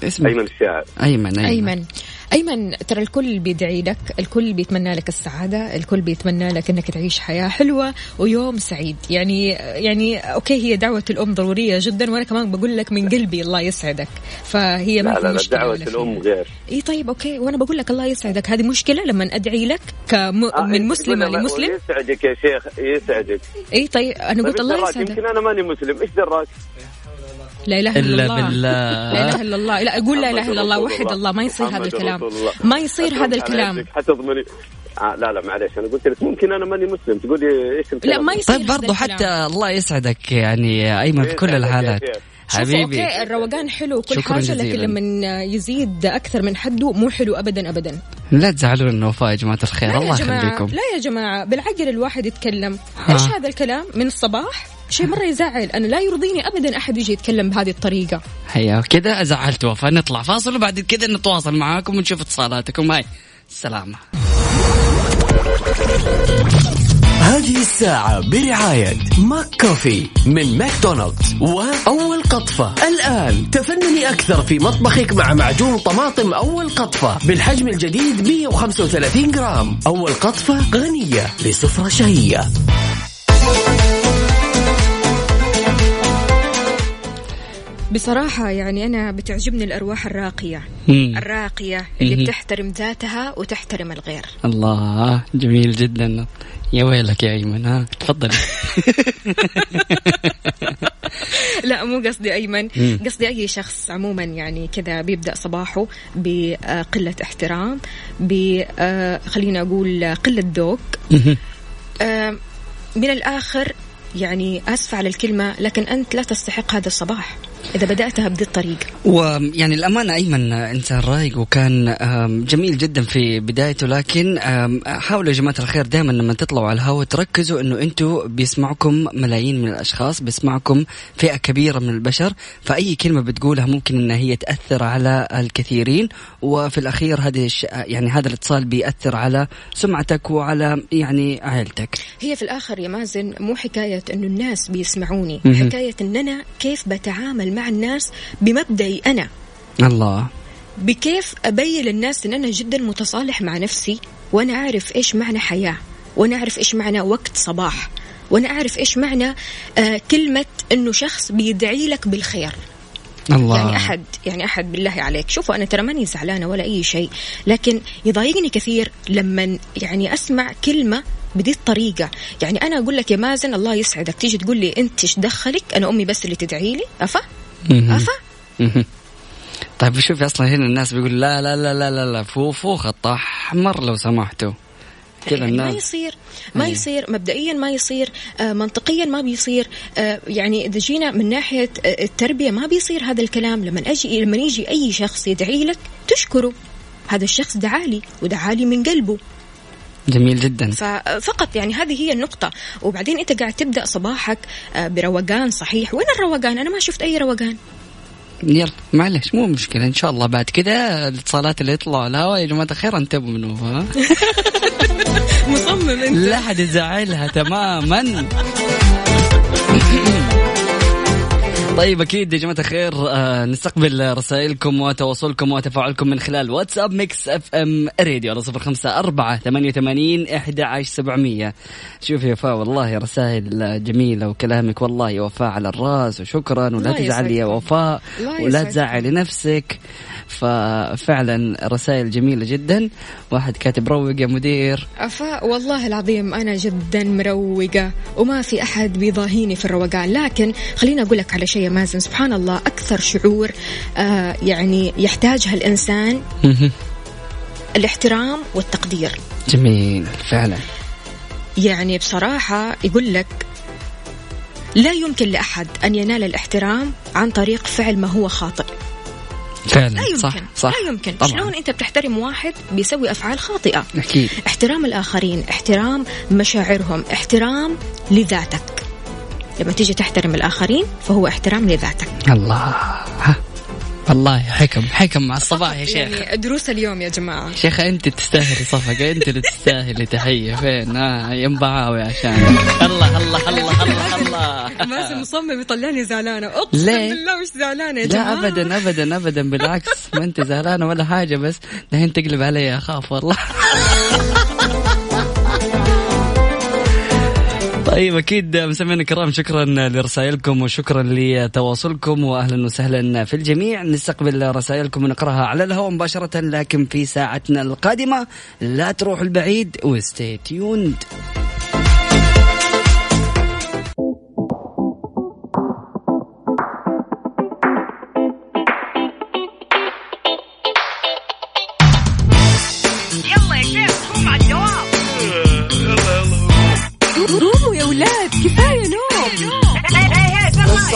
اسمك أيمن الشاعر. أيمن أيمن. أيمن. أيمن ترى الكل بيدعي لك الكل بيتمنى لك السعادة الكل بيتمنى لك إنك تعيش حياة حلوة ويوم سعيد. يعني يعني okay هي دعوة الأم ضرورية جدا وأنا كمان بقول لك من قلبي الله يسعدك. فهي ما لا في لا, مشكلة دعوة الأم غير. إي طيب okay وأنا بقول لك الله يسعدك. هذه مشكلة لما أدعي لك كم... آه، من لما- لمسلم. يسعدك يا شيخ يسعدك. إي طيب أنا قلت طيب الله؟ يسعدك. يمكن أنا ماني مسلم إيش دراك؟ لا إله إلا إلا الله. بالله. لا إله إلا الله. لا أقول لا إله إلا الله وحد الله. ما يصير هذا الكلام. ما يصير هذا الكلام. حتضمني آه لا لا معلش أنا قلت لك ممكن أنا ماني مسلم. تقولي إيش لا ما يصير طيب الكلام. حتى الله يسعدك يعني أيمن في كل يسعدك يا الحالات. شوفوا حبيبي. أوكي الروقان حلو. وكل شكراً حاجة لكن. لما يزيد أكثر من حده مو حلو ابدا ابدا. لا تزعلون وفاء يا جماعة الخير. لا الله يخليكم. لا يا جماعة بالعقل الواحد يتكلم. ها. إيش هذا الكلام؟ من الصباح؟ شيء مرة يزعل. أنا لا يرضيني ابدا أحد يجي يتكلم بهذه الطريقة. هيا كذا زعلت وفاء نطلع. فاصل وبعد كذا نتواصل معاكم ونشوف اتصالاتكم. هاي السلامة. هذه الساعة برعاية McCoffee من ماكدونالدز. وأول قطفة. الآن تفنني أكثر في مطبخك مع معجون طماطم أول قطفة بالحجم الجديد 135 جرام. أول قطفة غنية لسفرة شهية. بصراحة يعني أنا بتعجبني الأرواح الراقية. مم. الراقية اللي مهم. بتحترم ذاتها وتحترم الغير. الله جميل جدا. يا ويلك يا أيمن ها تفضلي [laughs] لا مو قصدي أيمن. مم. قصدي أي شخص عموما يعني كذا بيبدأ صباحه بقلة احترام ب آه، خلينا أقول قلة ذوق. آه، من الآخر يعني اسفه على الكلمة لكن أنت لا تستحق هذا الصباح. إذا بدأتها بهذه الطريقة. ويعني الأمانة أيمن إنسان رايق وكان جميل جدا في بدايته لكن حاولوا يا جماعة الخير دائما لما تطلعوا على الهواء تركزوا إنه أنتم بيسمعكم ملايين من الأشخاص بيسمعكم فئة كبيرة من البشر. فأي كلمة بتقولها ممكن إن هي تأثر على الكثيرين. وفي الأخير هذه. يعني هذا الاتصال بيأثر على سمعتك وعلى يعني عائلتك. هي في الآخر يا مازن مو حكاية انه الناس بيسمعوني. مهم. حكاية ان أنا كيف بتعامل مع الناس بمبدئي أنا. الله. بكيف أبين للناس أن أنا جدا متصالح مع نفسي وأنا أعرف إيش معنى حياة. وأنا أعرف إيش معنى وقت صباح. وأنا أعرف إيش معنى آه كلمة إنه شخص بيدعي لك بالخير. الله. يعني أحد يعني أحد بالله عليك. شوفوا أنا ترى ماني زعلانة ولا أي شيء. لكن يضايقني كثير لما يعني أسمع كلمة بدي الطريقة. يعني أنا أقول لك يا مازن الله يسعدك. تيجي تقول لي أنت إيش دخلك؟ أنا أمي بس اللي تدعي لي. أفا؟ مهم. طيب شوفي أصلا هنا الناس بيقول لا لا لا لا لا, لا فو فو خط احمر لو سمحتوا. كذا يعني ما يصير ما أي. يصير مبدئيا ما يصير آه منطقيا ما بيصير آه يعني إذا جينا من ناحية آه التربية ما بيصير هذا الكلام. لما أجي لما يجي أي شخص يدعي لك تشكره. هذا الشخص دعالي ودعالي من قلبه. جميل جدا. ففقط يعني هذه هي النقطة. وبعدين أنت قاعد تبدأ صباحك آه، بروقان صحيح. وين الروقان؟ أنا ما شفت أي روقان. يلا معلش مو مشكلة إن شاء الله بعد كذا الاتصالات اللي يطلعوا الهواء يا جماعة الخير انتبهوا منه ها؟ [laughs] مصمم أنت. لا حد يزعلها تماما. [laughs] [laughs] طيب أكيد يا جماعة الخير آه نستقبل رسائلكم وتواصلكم وتفاعلكم من خلال واتساب Mix FM Radio على صفر خمسة أربعة ثمانية وثمانين إحدى عشر سبعمئه شوف يا وفاء والله رسائل جميلة وكلامك والله يا وفاء على الرأس وشكرا ولا تزعلي يا. وفاء ولا. تزعلي نفسك ففعلا رسائل جميلة جدا. واحد كاتب روق يا مدير. أفا والله العظيم أنا جدا مروقة وما في أحد بيضاهيني في الروقان. لكن خليني أقول لك على شيء يا مازن سبحان الله أكثر شعور آه يعني يحتاجها الإنسان الاحترام والتقدير. جميل فعلا. يعني بصراحة يقول لك لا يمكن لأحد أن ينال الاحترام عن طريق فعل ما هو خاطئ. فعلا. لا يمكن. صح صح. لا يمكن. طبعا. شلون أنت بتحترم واحد بيسوي أفعال خاطئة؟ أكيد. احترام الآخرين احترام مشاعرهم احترام لذاتك. لما تيجي تحترم الآخرين فهو احترام لذاتك. الله. ها. والله حكم حكم مع الصباح يا شيخ. يعني دروس اليوم يا جماعة. شيخة أنت تستاهلي صفقة أنت اللي تستاهلي تحية. فين؟ ها ينبعاوي عشان. الله الله الله الله الله. [laughs] مازن مصمم يطلعني زعلانة. أقسم ليه؟ بالله مش زعلانة يا جماعة. لا ابدا ابدا ابدا بالعكس. ما أنت زعلانة ولا حاجة بس الحين تقلب علي أخاف والله. [laughs] طيب أكيد مستمعينا الكرام شكرا لرسائلكم وشكرا لتواصلكم واهلا وسهلا في الجميع. نستقبل رسائلكم ونقرأها على الهواء مباشرة لكن في ساعتنا القادمة لا تروح البعيد وستي تيوند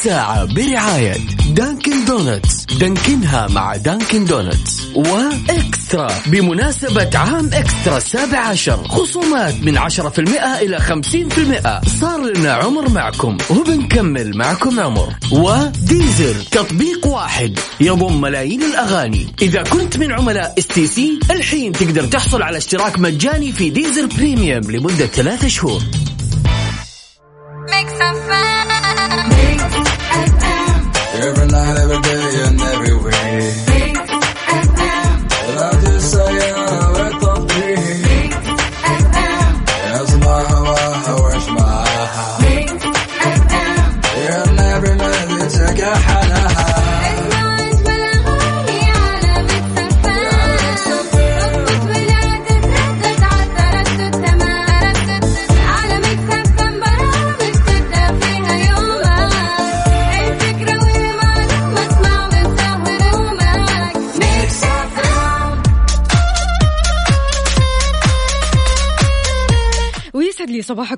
الساعة برعاية Dunkin' Donuts. Dunkin ها مع Dunkin' Donuts. و eXtra. بمناسبة عام eXtra السابع عشر خصومات من عشرة في المئة إلى خمسين في المئة. صار لنا عمر معكم وبنكمل معكم عمر. و Deezer تطبيق واحد. يضم ملايين الأغاني. إذا كنت من عملاء STC الحين تقدر تحصل على اشتراك مجاني في Deezer بريميوم لمدة ثلاثة شهور.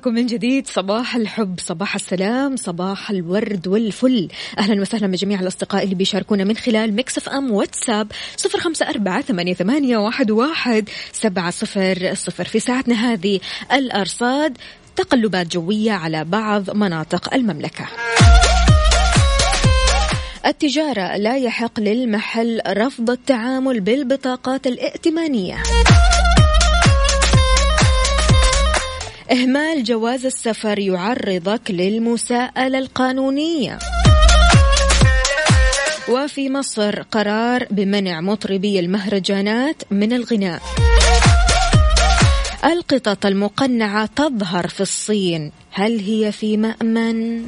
صباحكم من جديد. صباح الحب صباح السلام صباح الورد والفل. أهلا وسهلا بجميع الأصدقاء اللي بيشاركونا من خلال Mix FM واتساب صفر خمسة أربعة ثمانية, ثمانية واحد, واحد سبعة صفر صفر. في ساعتنا هذه الأرصاد تقلبات جوية على بعض مناطق المملكة. التجارة لا يحق للمحل رفض التعامل بالبطاقات الائتمانية. إهمال جواز السفر يعرضك للمساءلة القانونية. وفي مصر قرار بمنع مطربي المهرجانات من الغناء. القطط المقنعة تظهر في الصين. هل هي في مأمن؟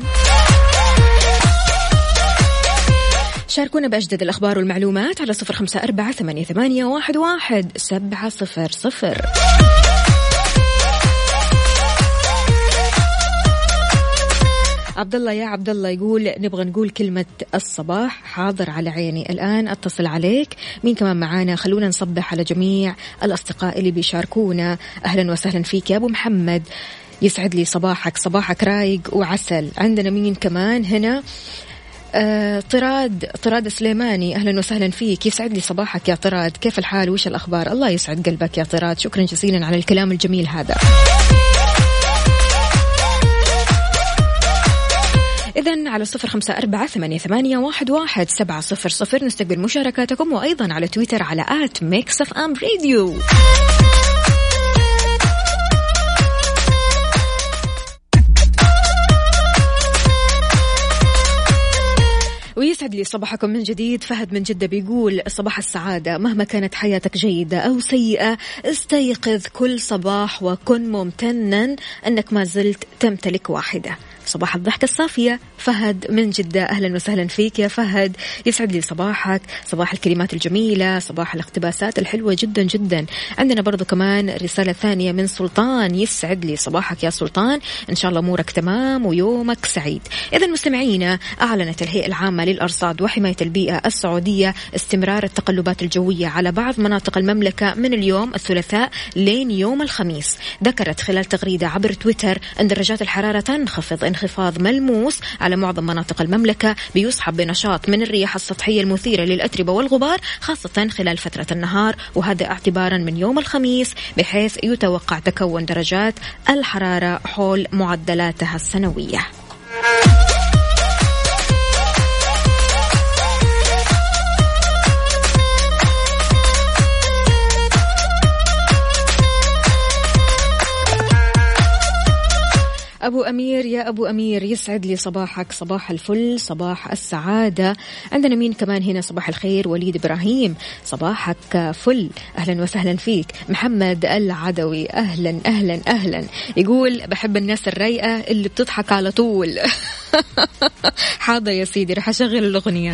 شاركونا بأجدد الأخبار والمعلومات على صفر خمسة أربعة ثمانية, واحد سبعة صفر صفر. عبد الله يا عبد الله يقول نبغى نقول كلمة الصباح حاضر على عيني. الآن أتصل عليك. مين كمان معانا؟ خلونا نصبح على جميع الأصدقاء اللي بيشاركونا. أهلا وسهلا فيك يا أبو محمد. يسعد لي صباحك. صباحك رايق وعسل. عندنا مين كمان هنا؟ آه، طراد طراد سليماني. أهلا وسهلا فيك. يسعد لي صباحك يا طراد. كيف الحال؟ وش الأخبار؟ الله يسعد قلبك يا طراد. شكرا جزيلا على الكلام الجميل هذا. إذا على صفر خمسة أربعة ثمانية, ثمانية واحد, واحد سبعة صفر صفر. نستقبل مشاركاتكم وأيضا على تويتر على at Mix FM Radio ويسعد لي صباحكم من جديد. فهد من جدة بيقول صباح السعادة. مهما كانت حياتك جيدة أو سيئة استيقظ كل صباح وكن ممتنا أنك ما زلت تمتلك واحدة. صباح الضحكة الصافية. فهد من جدة أهلا وسهلا فيك يا فهد. يسعد لي صباحك صباح الكلمات الجميلة صباح الاقتباسات الحلوة جدا جدا. عندنا برضو كمان رسالة ثانية من سلطان. يسعد لي صباحك يا سلطان. إن شاء الله أمورك تمام ويومك سعيد. إذا مستمعينا أعلنت الهيئة العامة للأرصاد وحماية البيئة السعودية استمرار التقلبات الجوية على بعض مناطق المملكة من اليوم الثلاثاء لين يوم الخميس. ذكرت خلال تغريدة عبر تويتر أن درجات الحرارة تنخفض انخفاض ملموس على معظم مناطق المملكة بيصحب بنشاط من الرياح السطحية المثيرة للأتربة والغبار خاصة خلال فترة النهار وهذا اعتبارا من يوم الخميس بحيث يتوقع تكون درجات الحرارة حول معدلاتها السنوية. أبو أمير يا أبو أمير يسعد لي صباحك. صباح الفل صباح السعادة. عندنا مين كمان هنا؟ صباح الخير وليد إبراهيم. صباحك فل. أهلا وسهلا فيك. محمد العدوي. أهلا أهلا أهلا. يقول بحب الناس الرايقة اللي بتضحك على طول. [laughs] حاضر يا سيدي رح أشغل الأغنية.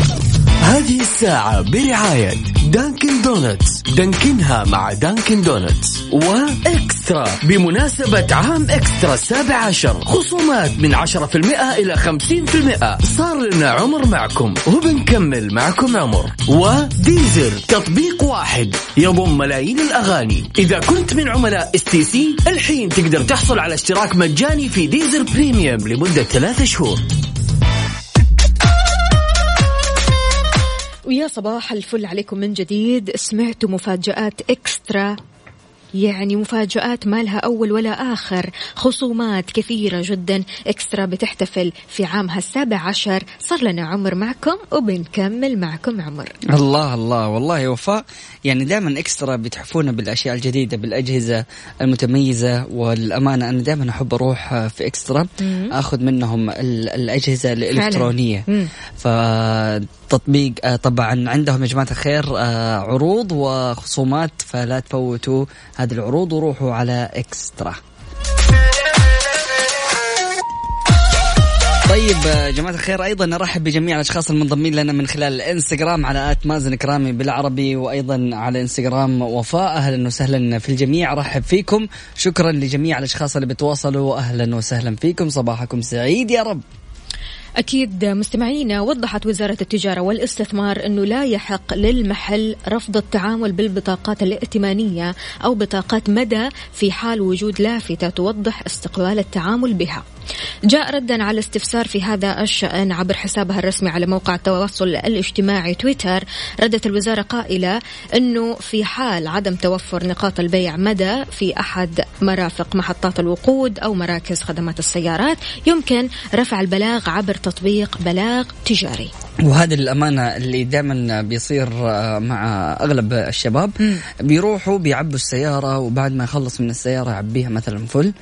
هذه الساعة برعاية Dunkin' Donuts. دانكنها مع Dunkin' Donuts. و Extra. بمناسبة عام Extra السابع عشر. خصومات من عشرة في المئة إلى خمسين في المئة. صار لنا عمر معكم. وبنكمل معكم عمر. و Deezer تطبيق واحد. يضم ملايين الأغاني. إذا كنت من عملاء STC الحين تقدر تحصل على اشتراك مجاني في Deezer Premium لمدة ثلاثة شهور. ويا صباح الفل عليكم من جديد. سمعتوا مفاجآت إكسترا. يعني مفاجآت ما لها أول ولا آخر. خصومات كثيرة جدا. إكسترا بتحتفل في عامها السابع عشر. صار لنا عمر معكم وبنكمل معكم عمر. الله الله. والله وفاء. يعني دائما إكسترا بتحفونا بالأشياء الجديدة بالأجهزة المتميزة والأمانة. أنا دائما أحب أروح في إكسترا آخذ منهم ال- الأجهزة الإلكترونية. مم. فتطبيق آه، طبعا عندهم يا جماعة الخير آه، عروض وخصومات فلا تفوتوا هذه العروض وروحوا على إكسترا. طيب آه، جماعة الخير أيضا نرحب بجميع الأشخاص المنضمين لنا من خلال الإنستغرام على آت مازن كرامي بالعربي وأيضا على إنستغرام وفاء أهلا وسهلا في الجميع. رحب فيكم. شكرا لجميع الأشخاص اللي بتواصلوا. أهلا وسهلا فيكم. صباحكم سعيد يا رب. أكيد مستمعينا وضحت وزارة التجارة والاستثمار أنه لا يحق للمحل رفض التعامل بالبطاقات الائتمانية أو بطاقات مدى في حال وجود لافتة توضح استقبال التعامل بها. جاء ردا على استفسار في هذا الشأن عبر حسابها الرسمي على موقع التواصل الاجتماعي تويتر. ردت الوزارة قائلة أنه في حال عدم توفر نقاط البيع مدى في أحد مرافق محطات الوقود أو مراكز خدمات السيارات يمكن رفع البلاغ عبر تطبيق بلاغ تجاري. وهذا الأمانة اللي دائما بيصير آه، مع أغلب الشباب بيروحوا بيعبوا السيارة وبعد ما يخلص من السيارة يعبيها مثلا فل.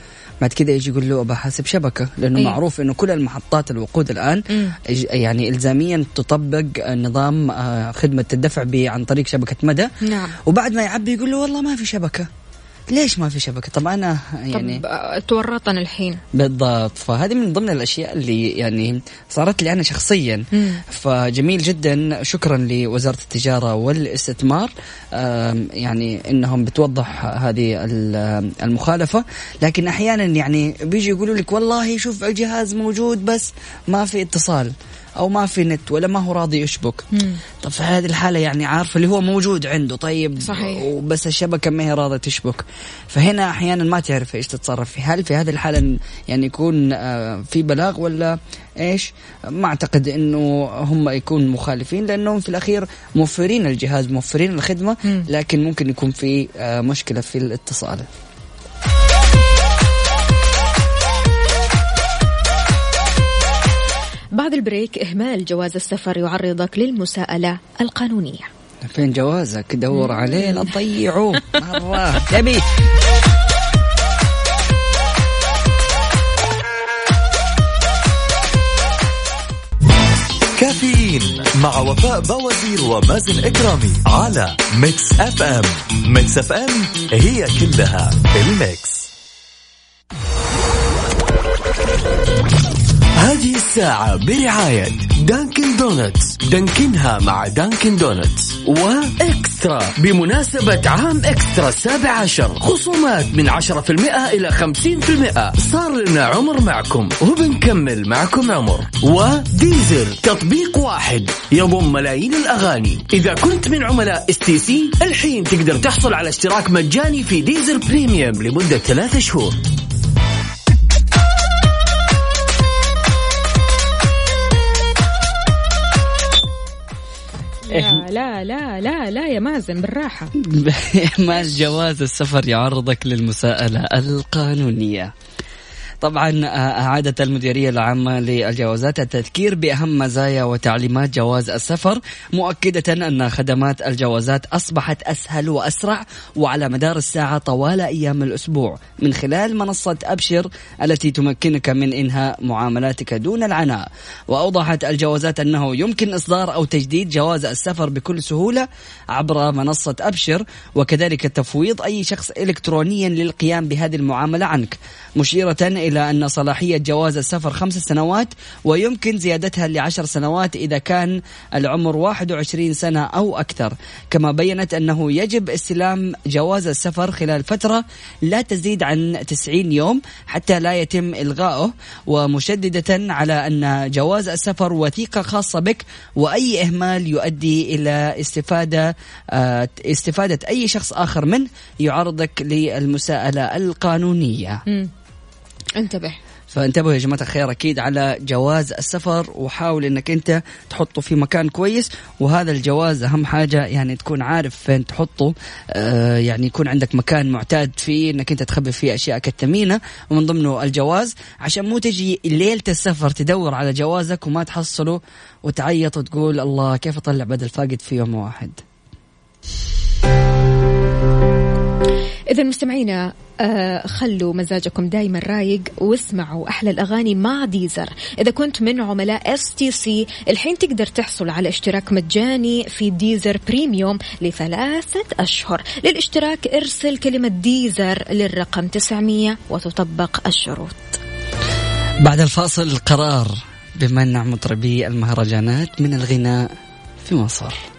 بعد كده يجي يقول له ابى حاسب شبكة لأنه أيوة. معروف إنه كل المحطات الوقود الآن مم. يعني الزاميا تطبق نظام آه، خدمة الدفع عن طريق شبكة مدى. نعم. وبعد ما يعبي يقول له والله ما في شبكة. ليش ما في شبكة؟ طب أنا يعني طب تورطنا الحين. بالضبط. فهذه من ضمن الأشياء اللي يعني صارت لي أنا شخصيا. مم. فجميل جدا. شكرا لوزارة التجارة والاستثمار. يعني إنهم بتوضح هذه ال- المخالفة. لكن أحيانا يعني بيجي يقولوا لك والله شوف الجهاز موجود بس ما في اتصال. أو ما في نت ولا ما هو راضي يشبك مم. طب في هذه الحالة يعني عارفة اللي هو موجود عنده طيب صحيح. وبس الشبكة ما هي راضية تشبك فهنا أحيانا ما تعرف إيش تتصرف في هل في هذه الحالة يعني يكون آه، في بلاغ ولا إيش ما أعتقد إنه هم يكون مخالفين لأنهم في الأخير موفرين الجهاز موفرين الخدمة مم. لكن ممكن يكون في آه، مشكلة في الاتصال بعد ال break إهمال جواز السفر يعرضك للمساءلة القانونية. فين جوازك؟ دور عليه لا تضيعوه. [laughs] مرة كافيين مع وفاء بوازير ومازن إكرامي على Mix FM. Mix FM هي كلها بال mix هذه الساعة برعاية Dunkin' Donuts دانكنها مع Dunkin' Donuts و Extra. بمناسبة عام Extra السابع عشر خصومات من عشرة في المئة إلى خمسين في المئة. صار لنا عمر معكم وبنكمل معكم عمر. و Deezer تطبيق واحد يضم ملايين الأغاني. إذا كنت من عملاء STC الحين تقدر تحصل على اشتراك مجاني في Deezer Premium لمدة ثلاثة شهور. لا لا لا لا لا يا مازن بالراحة. [laughs] ما جواز السفر يعرضك للمساءلة القانونية. طبعا آه، أعادت المديرية العامة للجوازات التذكير بأهم مزايا وتعليمات جواز السفر مؤكدة أن خدمات الجوازات أصبحت أسهل وأسرع وعلى مدار الساعة طوال أيام الأسبوع. من خلال منصة أبشر التي تمكنك من إنهاء معاملاتك دون العناء. وأوضحت الجوازات أنه يمكن إصدار أو تجديد جواز السفر بكل سهولة عبر منصة أبشر وكذلك تفويض أي شخص إلكترونيا للقيام بهذه المعاملة عنك. مشيرة إلى أن صلاحية جواز السفر خمس سنوات ويمكن زيادتها لعشر سنوات إذا كان العمر 21 سنة أو أكثر. كما بينت أنه يجب استلام جواز السفر خلال فترة لا تزيد عن 90 يوم حتى لا يتم إلغائه ومشددة على أن جواز السفر وثيقة خاصة بك وأي إهمال يؤدي إلى استفادة آه، استفادة أي شخص آخر منه يعرضك للمساءلة القانونية. مم. انتبه. فانتبهوا يا جماعة الخير أكيد على جواز السفر وحاول إنك أنت تحطه في مكان كويس. وهذا الجواز أهم حاجة يعني تكون عارف فين تحطه. آه يعني يكون عندك مكان معتاد فيه إنك أنت تخبي فيه اشيائك الثمينه ومن ضمنه الجواز عشان مو تجي ليلة السفر تدور على جوازك وما تحصله وتعيط وتقول الله كيف أطلع بدل فاقد في يوم واحد. إذا مستمعينا آه خلوا مزاجكم دايما رايق واسمعوا أحلى الأغاني مع Deezer. إذا كنت من عملاء STC الحين تقدر تحصل على اشتراك مجاني في Deezer Premium لثلاثة أشهر. للاشتراك ارسل كلمة Deezer للرقم 900 وتطبق الشروط. بعد الفاصل القرار بمنع مطربي المهرجانات من الغناء في مصر.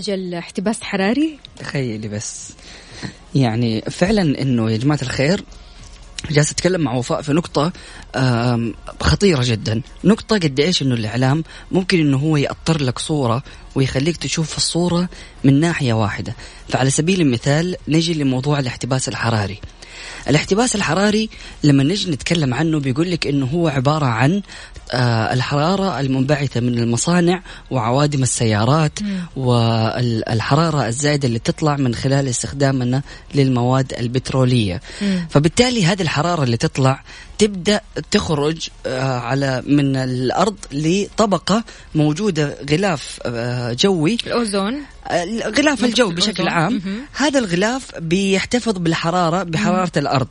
أجل احتباس حراري تخيلي بس. يعني فعلا إنه يا جماعة الخير جالس أتكلم مع وفاء في نقطة خطيرة جدا، نقطة قد إيش إنه الإعلام ممكن إنه هو يأطر لك صورة ويخليك تشوف الصورة من ناحية واحدة، فعلى سبيل المثال نجي لموضوع الاحتباس الحراري. الاحتباس الحراري لما نجي نتكلم عنه بيقول لك إنه هو عبارة عن آه، الحرارة المنبعثة من المصانع وعوادم السيارات والحرارة الزائدة اللي تطلع من خلال استخدامنا للمواد البترولية. فبالتالي هذه الحرارة اللي تطلع تبدأ تخرج آه، على من الأرض لطبقة موجودة غلاف آه، جوي. الأوزون. غلاف الجو بشكل عام. هذا الغلاف بيحتفظ بالحرارة بحرارة الأرض.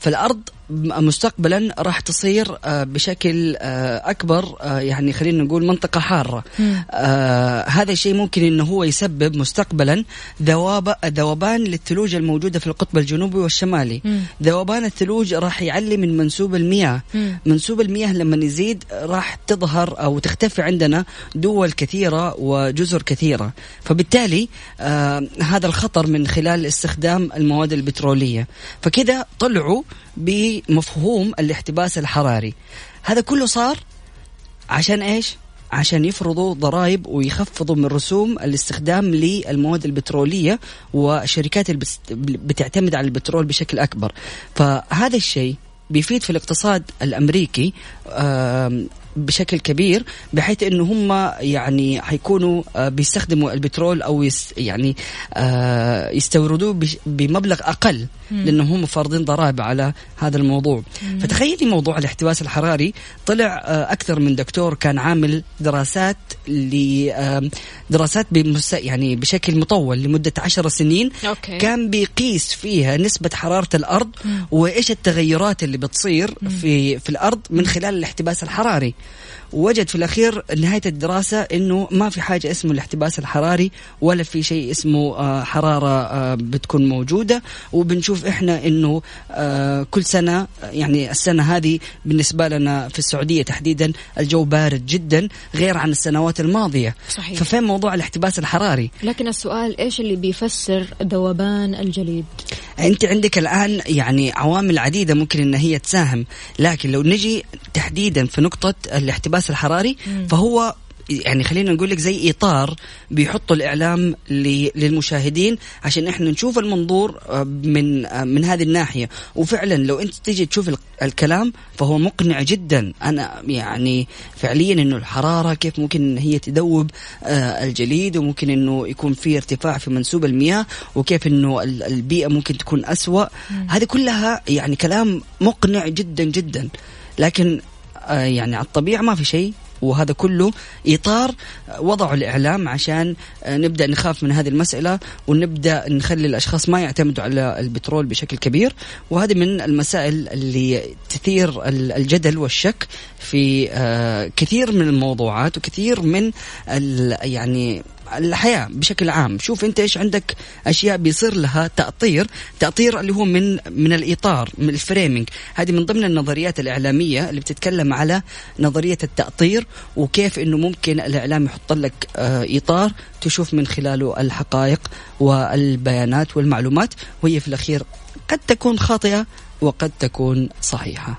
فالأرض مستقبلا راح تصير آه، بشكل آه، أكبر آه، يعني خلينا نقول منطقة حارة. هذا الشيء ممكن إنه هو يسبب مستقبلا ذواب ذوبان للثلوج الموجودة في القطب الجنوبي والشمالي. ذوبان الثلوج راح يعلي من منسوب المياه. منسوب المياه لما يزيد راح تظهر أو تختفي عندنا دول كثيرة وجزر كثيرة. فبالتالي هذا الخطر من خلال استخدام المواد البترولية. فكذا طلعوا بمفهوم الاحتباس الحراري. هذا كله صار عشان إيش؟ عشان يفرضوا ضرائب ويخفضوا من رسوم الاستخدام للمواد البترولية والشركات اللي بتعتمد على البترول بشكل أكبر. فهذا الشيء بيفيد في الاقتصاد الأمريكي بشكل كبير بحيث إنه هم يعني حيكونوا آه، بيستخدموا البترول أو يس يعني آه، يستوردوه بمبلغ أقل لأنه هم فارضين ضرائب على هذا الموضوع. فتخيلي موضوع الاحتباس الحراري. طلع آه، أكثر من دكتور كان عامل دراسات دراسات يعني بشكل مطول لمدة عشر سنين. أوكي. كان بيقيس فيها نسبة حرارة الأرض وإيش التغيرات اللي بتصير في في الأرض من خلال الاحتباس الحراري. وجد في الأخير نهاية الدراسة إنه ما في حاجة اسمه الاحتباس الحراري ولا في شيء اسمه آه، حرارة آه، بتكون موجودة. وبنشوف إحنا إنه آه، كل سنة يعني السنة هذه بالنسبة لنا في السعودية تحديدا الجو بارد جدا غير عن السنوات الماضية. صحيح. ففين موضوع الاحتباس الحراري؟ لكن السؤال إيش اللي بيفسر ذوبان الجليد؟ أنت عندك الآن يعني عوامل عديدة ممكن إن هي تساهم. لكن لو نجي تحديدا في نقطة الاحتباس الحراري فهو يعني خلينا نقول لك زي إطار بيحطوا الإعلام للمشاهدين عشان إحنا نشوف المنظور آه، من آه، من هذه الناحية. وفعلا لو أنت تيجي تشوف الكلام فهو مقنع جدا. أنا يعني فعليا إنه الحرارة كيف ممكن ان هي تذوب آه، الجليد وممكن إنه يكون في ارتفاع في منسوب المياه وكيف إنه البيئة ممكن تكون أسوأ. هذه كلها يعني كلام مقنع جدا جدا. لكن يعني على الطبيعة ما في شيء. وهذا كله إطار وضعه الإعلام عشان نبدأ نخاف من هذه المسألة ونبدأ نخلي الأشخاص ما يعتمدوا على البترول بشكل كبير. وهذه من المسائل اللي تثير الجدل والشك في آه، كثير من الموضوعات وكثير من يعني الحياة بشكل عام. شوف انت إيش عندك أشياء بيصير لها تأطير. تأطير اللي هو من من الإطار من الفريمنج هذه من ضمن النظريات الإعلامية اللي بتتكلم على نظرية التأطير وكيف إنه ممكن الإعلام يحط لك آه، إطار تشوف من خلاله الحقائق والبيانات والمعلومات وهي في الأخير قد تكون خاطئة وقد تكون صحيحة.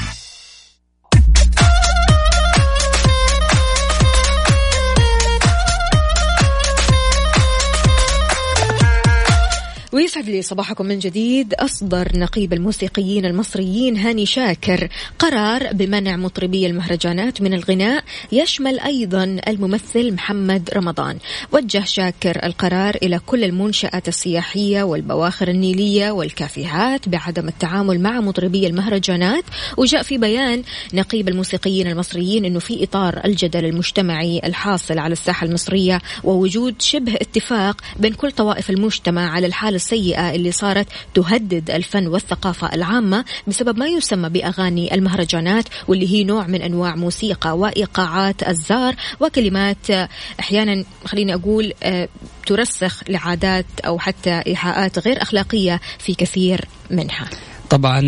ويسعد لي صباحكم من جديد أصدر نقيب الموسيقيين المصريين هاني شاكر. قرار بمنع مطربي المهرجانات من الغناء يشمل أيضا الممثل محمد رمضان. وجه شاكر القرار إلى كل المنشآت السياحية والبواخر النيلية والكافيهات بعدم التعامل مع مطربي المهرجانات. وجاء في بيان نقيب الموسيقيين المصريين أنه في إطار الجدل المجتمعي الحاصل على الساحة المصرية ووجود شبه اتفاق بين كل طوائف المجتمع على الحالة السيئة اللي صارت تهدد الفن والثقافة العامة بسبب ما يسمى بأغاني المهرجانات واللي هي نوع من أنواع موسيقى وإيقاعات الزار وكلمات أحيانا خليني أقول آه، ترسخ لعادات أو حتى إيحاءات غير أخلاقية في كثير منها. طبعا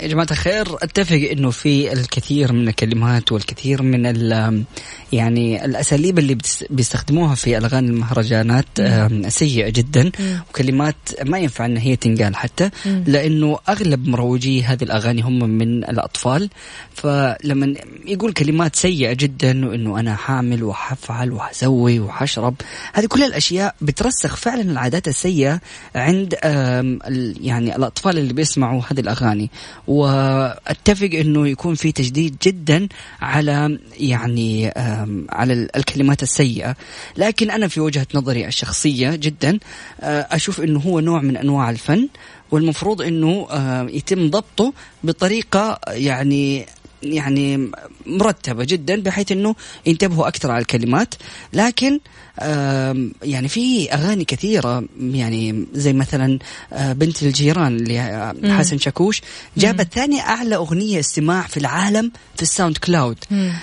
يا جماعة الخير أتفق إنه في الكثير من الكلمات والكثير من ال يعني الأساليب اللي بيستخدموها في الاغاني المهرجانات آم، سيئة جدا وكلمات ما ينفع ان هي تنقال حتى لأنه أغلب مروجي هذه الأغاني هم من الأطفال فلما يقول كلمات سيئة جدا وإنه أنا حامل وحفعل وحسوي وحشرب هذه كل الأشياء بترسخ فعلا العادات السيئة عند يعني الأطفال اللي بيسمعوا هذه الأغاني. وأتفق إنه يكون في تجديد جدا على يعني على ال- الكلمات السيئة. لكن أنا في وجهة نظري الشخصية جدا آه، أشوف إنه هو نوع من أنواع الفن والمفروض إنه يتم ضبطه بطريقة يعني يعني مرتبة جدا بحيث إنه ينتبهوا أكثر على الكلمات. لكن يعني في أغاني كثيرة يعني زي مثلا آه، بنت الجيران اللي آه، حسن شاكوش جابت ثاني أعلى أغنية استماع في العالم في ال SoundCloud.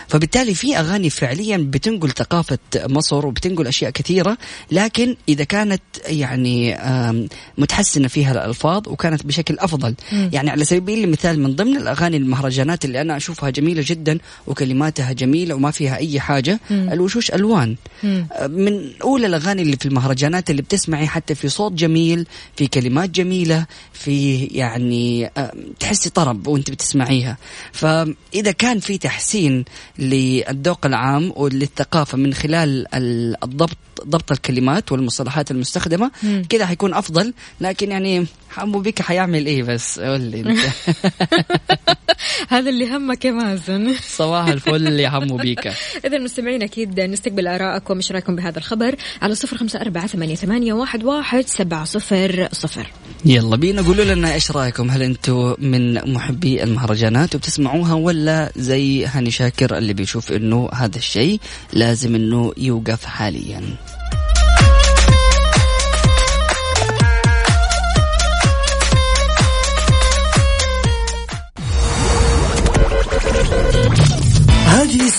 فبالتالي في أغاني فعليا بتنقل ثقافة مصر وبتنقل أشياء كثيرة لكن إذا كانت يعني آم، متحسنة فيها الألفاظ وكانت بشكل أفضل. يعني على سبيل المثال من ضمن الأغاني المهرجانات اللي أنا أشوفها جميلة جدا وكلماتها جميلة وما فيها أي حاجة الوشوش ألوان. آه، من أولى الأغاني اللي في المهرجانات اللي بتسمعي حتى في صوت جميل في كلمات جميلة في يعني آه، تحسي طرب وانت بتسمعيها. فإذا كان في تحسين للذوق العام وللثقافة من خلال ال- الضبط ضبط الكلمات والمصطلحات المستخدمة كذا حيكون أفضل. لكن يعني حمو بك حيعمل إيه بس؟ قول لي أنت. [laughs] [laughs] هذا اللي همك يا مازن. صباح [laughs] الفل يا حمو بيكا إذا مستمعين أكيد نستقبل آراءكم وإيش رأيكم بهذا الخبر؟ على صفر خمسة أربعة ثمانية, ثمانية واحد, واحد سبعة صفر صفر. يلا بينا قولوا لنا إيش رأيكم؟ هل أنتم من محبي المهرجانات وبتسمعوها ولا زي هاني شاكر اللي بيشوف إنه هذا الشيء لازم إنه يوقف حاليا؟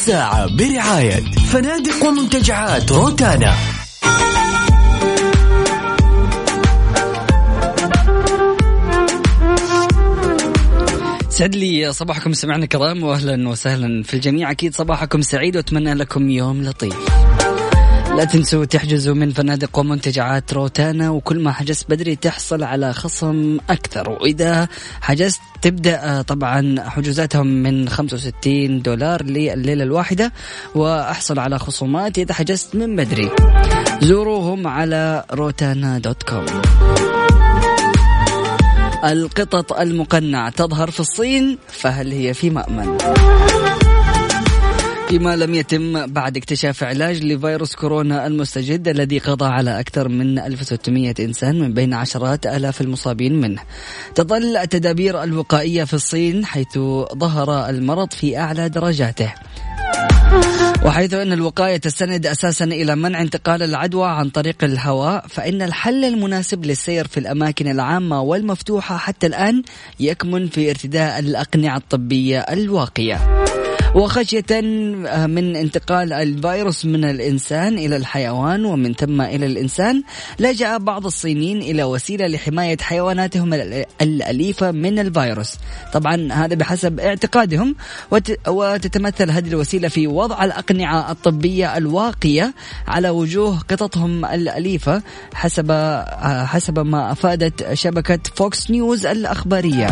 الساعة برعاية فنادق ومنتجعات روتانا. سعد لي صباحكم سمعنا كرام واهلا وسهلا في الجميع. أكيد صباحكم سعيد وأتمنى لكم يوم لطيف. لا تنسوا تحجزوا من فنادق ومنتجعات روتانا وكل ما حجزت بدري تحصل على خصم أكثر. وإذا حجزت تبدأ آه، طبعا حجوزاتهم من 65 دولار لليلة الواحدة وأحصل على خصومات إذا حجزت من بدري. زوروهم على روتانا دوت كوم. القطط المقنعة تظهر في الصين فهل هي في مأمن؟ فيما لم يتم بعد اكتشاف علاج لفيروس كورونا المستجد الذي قضى على أكثر من 1600 إنسان من بين عشرات آلاف المصابين منه. تظل التدابير الوقائية في الصين حيث ظهر المرض في أعلى درجاته. وحيث أن الوقاية تستند أساسا إلى منع انتقال العدوى عن طريق الهواء فإن الحل المناسب للسير في الأماكن العامة والمفتوحة حتى الآن يكمن في ارتداء الأقنعة الطبية الواقية. وخشية من انتقال الفيروس من الإنسان إلى الحيوان ومن ثم إلى الإنسان لجأ بعض الصينيين إلى وسيلة لحماية حيواناتهم الأ- الأليفة من الفيروس. طبعا هذا بحسب اعتقادهم وت- وتتمثل هذه الوسيلة في وضع الأقنعة الطبية الواقية على وجوه قططهم الأليفة حسب حسب ما أفادت شبكة فوكس نيوز الأخبارية.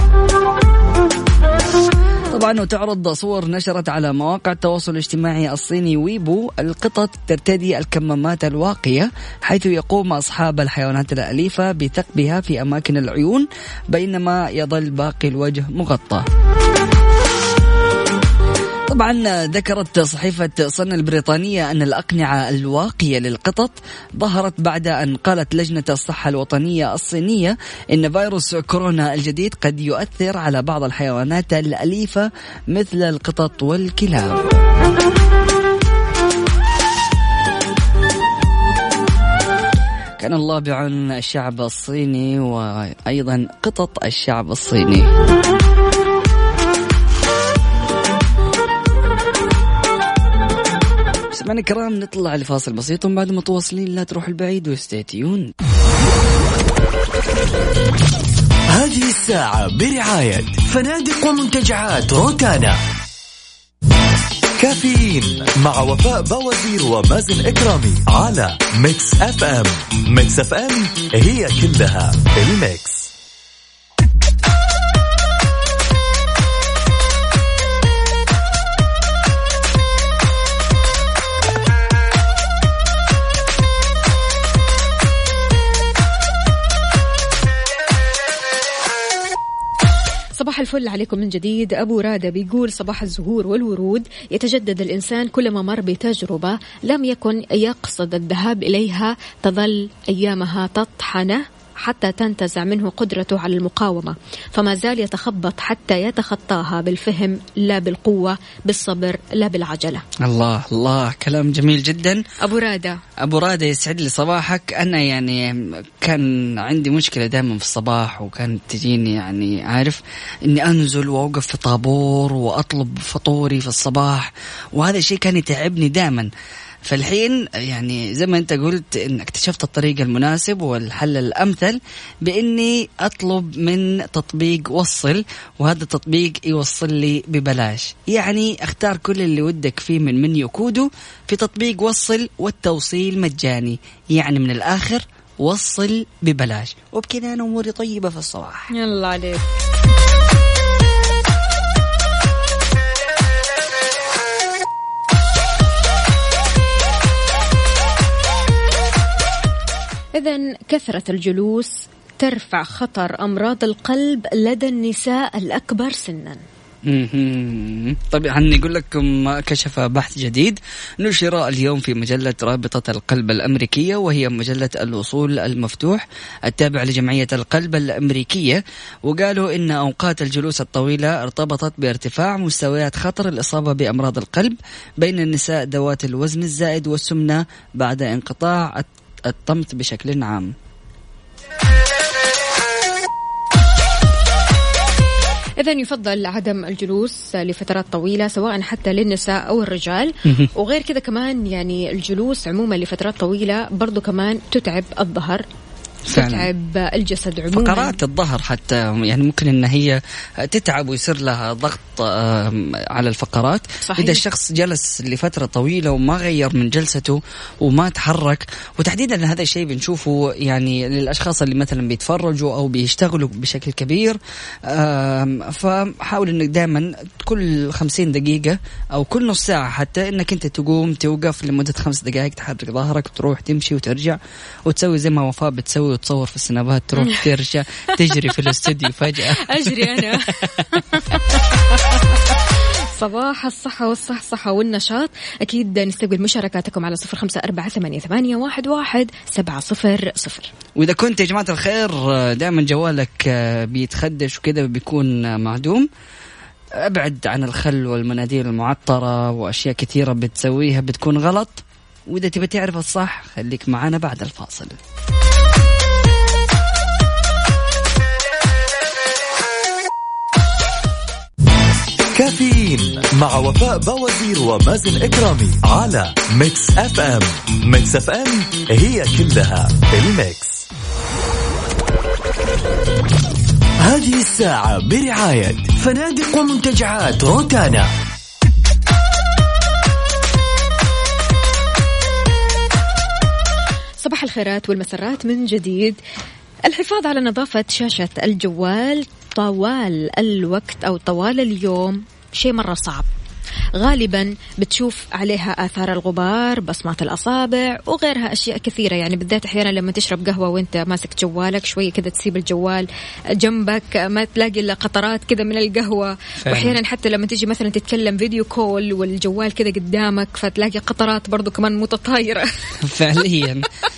طبعا وتعرض صور نشرت على مواقع التواصل الاجتماعي الصيني ويبو القطط ترتدي الكمامات الواقية حيث يقوم أصحاب الحيوانات الأليفة بثقبها في أماكن العيون بينما يظل باقي الوجه مغطى. طبعا ذكرت صحيفة صن البريطانية أن الأقنعة الواقية للقطط ظهرت بعد أن قالت لجنة الصحة الوطنية الصينية إن فيروس كورونا الجديد قد يؤثر على بعض الحيوانات الأليفة مثل القطط والكلاب. كان الله بعون الشعب الصيني وأيضا قطط الشعب الصيني. سمعنا الكرام نطلع لفاصل بسيط ومن بعد متواصلين. لا تروح البعيد وستيتيون هذه الساعة برعاية فنادق ومنتجعات روتانا. كافيين مع وفاء بوازير ومازن إكرامي على Mix FM. Mix FM هي كلها ال mix. صباح الفل عليكم من جديد. أبو رادة بيقول صباح الزهور والورود. يتجدد الإنسان كلما مر بتجربة لم يكن يقصد الذهاب إليها تظل أيامها تطحنة. حتى تنتزع منه قدرته على المقاومة. فما زال يتخبط حتى يتخطاها بالفهم لا بالقوة بالصبر لا بالعجلة. الله الله. كلام جميل جدا. أبو رادة. أبو رادة يسعد لي صباحك. أنا يعني كان عندي مشكلة دائما في الصباح وكانت تجيني يعني عارف إني أنزل وأوقف في طابور وأطلب فطوري في الصباح. وهذا الشيء كان يتعبني دائما. فالحين يعني زي ما انت قلت إن اكتشفت الطريق المناسب والحل الأمثل بإني أطلب من تطبيق وصل وهذا التطبيق يوصل لي ببلاش. يعني أختار كل اللي ودك فيه من منيو كودو في تطبيق وصل والتوصيل مجاني. يعني من الآخر وصل ببلاش. وبكذا أنا أموري طيبة في الصباح. يلا عليك. إذا كثرة الجلوس ترفع خطر أمراض القلب لدى النساء الأكبر سنا. طبعا نقول لكم كشف بحث جديد نشر اليوم في مجلة رابطة القلب الأمريكية وهي مجلة الوصول المفتوح التابعة لجمعية القلب الأمريكية وقالوا إن أوقات الجلوس الطويلة ارتبطت بارتفاع مستويات خطر الإصابة بأمراض القلب بين النساء ذوات الوزن الزائد والسمنة بعد انقطاع الطمث بشكل عام. إذا يفضل عدم الجلوس لفترات طويلة سواء حتى للنساء أو الرجال. وغير كذا كمان يعني الجلوس عموما لفترات طويلة برضو كمان تتعب الظهر. تتعب الجسد عموما. فقرات الظهر حتى يعني ممكن إن هي تتعب ويصير لها ضغط على الفقرات. صحيح. إذا الشخص جلس لفترة طويلة وما غير من جلسته وما تحرك وتحديدا هذا الشيء بنشوفه يعني للأشخاص اللي مثلا بيتفرجوا أو بيشتغلوا بشكل كبير. فحاول إنك دائما كل خمسين دقيقة أو كل نص ساعة حتى إنك أنت تقوم توقف لمدة خمس دقائق تحرك ظهرك تروح تمشي وترجع وتسوي زي ما وفاء بتسوي وتصور في السنابات تروح [laughs] ترجع تجري في الاستوديو فجأة. أجري أنا. [laughs] صباح الصحة والصحصحة والنشاط. أكيد نستقبل مشاركاتكم على صفر خمسة أربعة ثمانية, ثمانية واحد, واحد سبعة صفر صفر. وإذا كنت يا جماعة الخير دائما جوالك بيتخدش وكذا بيكون معدوم أبعد عن الخل والمناديل المعطرة وأشياء كثيرة بتسويها بتكون غلط. وإذا تبي تعرف الصح خليك معنا بعد الفاصل. كافيين مع وفاء بوازير ومازن إكرامي على Mix FM. Mix FM هي كلها ال mix. هذه الساعة برعاية فنادق ومنتجعات روتانا. صباح الخيرات والمسرات من جديد. الحفاظ على نظافة شاشة الجوال طوال الوقت أو طوال اليوم. شيء مرة صعب. غالبا بتشوف عليها آثار الغبار بصمات الأصابع وغيرها أشياء كثيرة. يعني بالذات أحيانا لما تشرب قهوة وأنت ماسك جوالك شوية كذا تسيب الجوال جنبك ما تلاقي إلا قطرات كذا من القهوة. فعلا. وأحيانا حتى لما تيجي مثلا تتكلم فيديو كول والجوال كذا قدامك فتلاقي قطرات برضو كمان متطايرة. [laughs] فعليا. [laughs]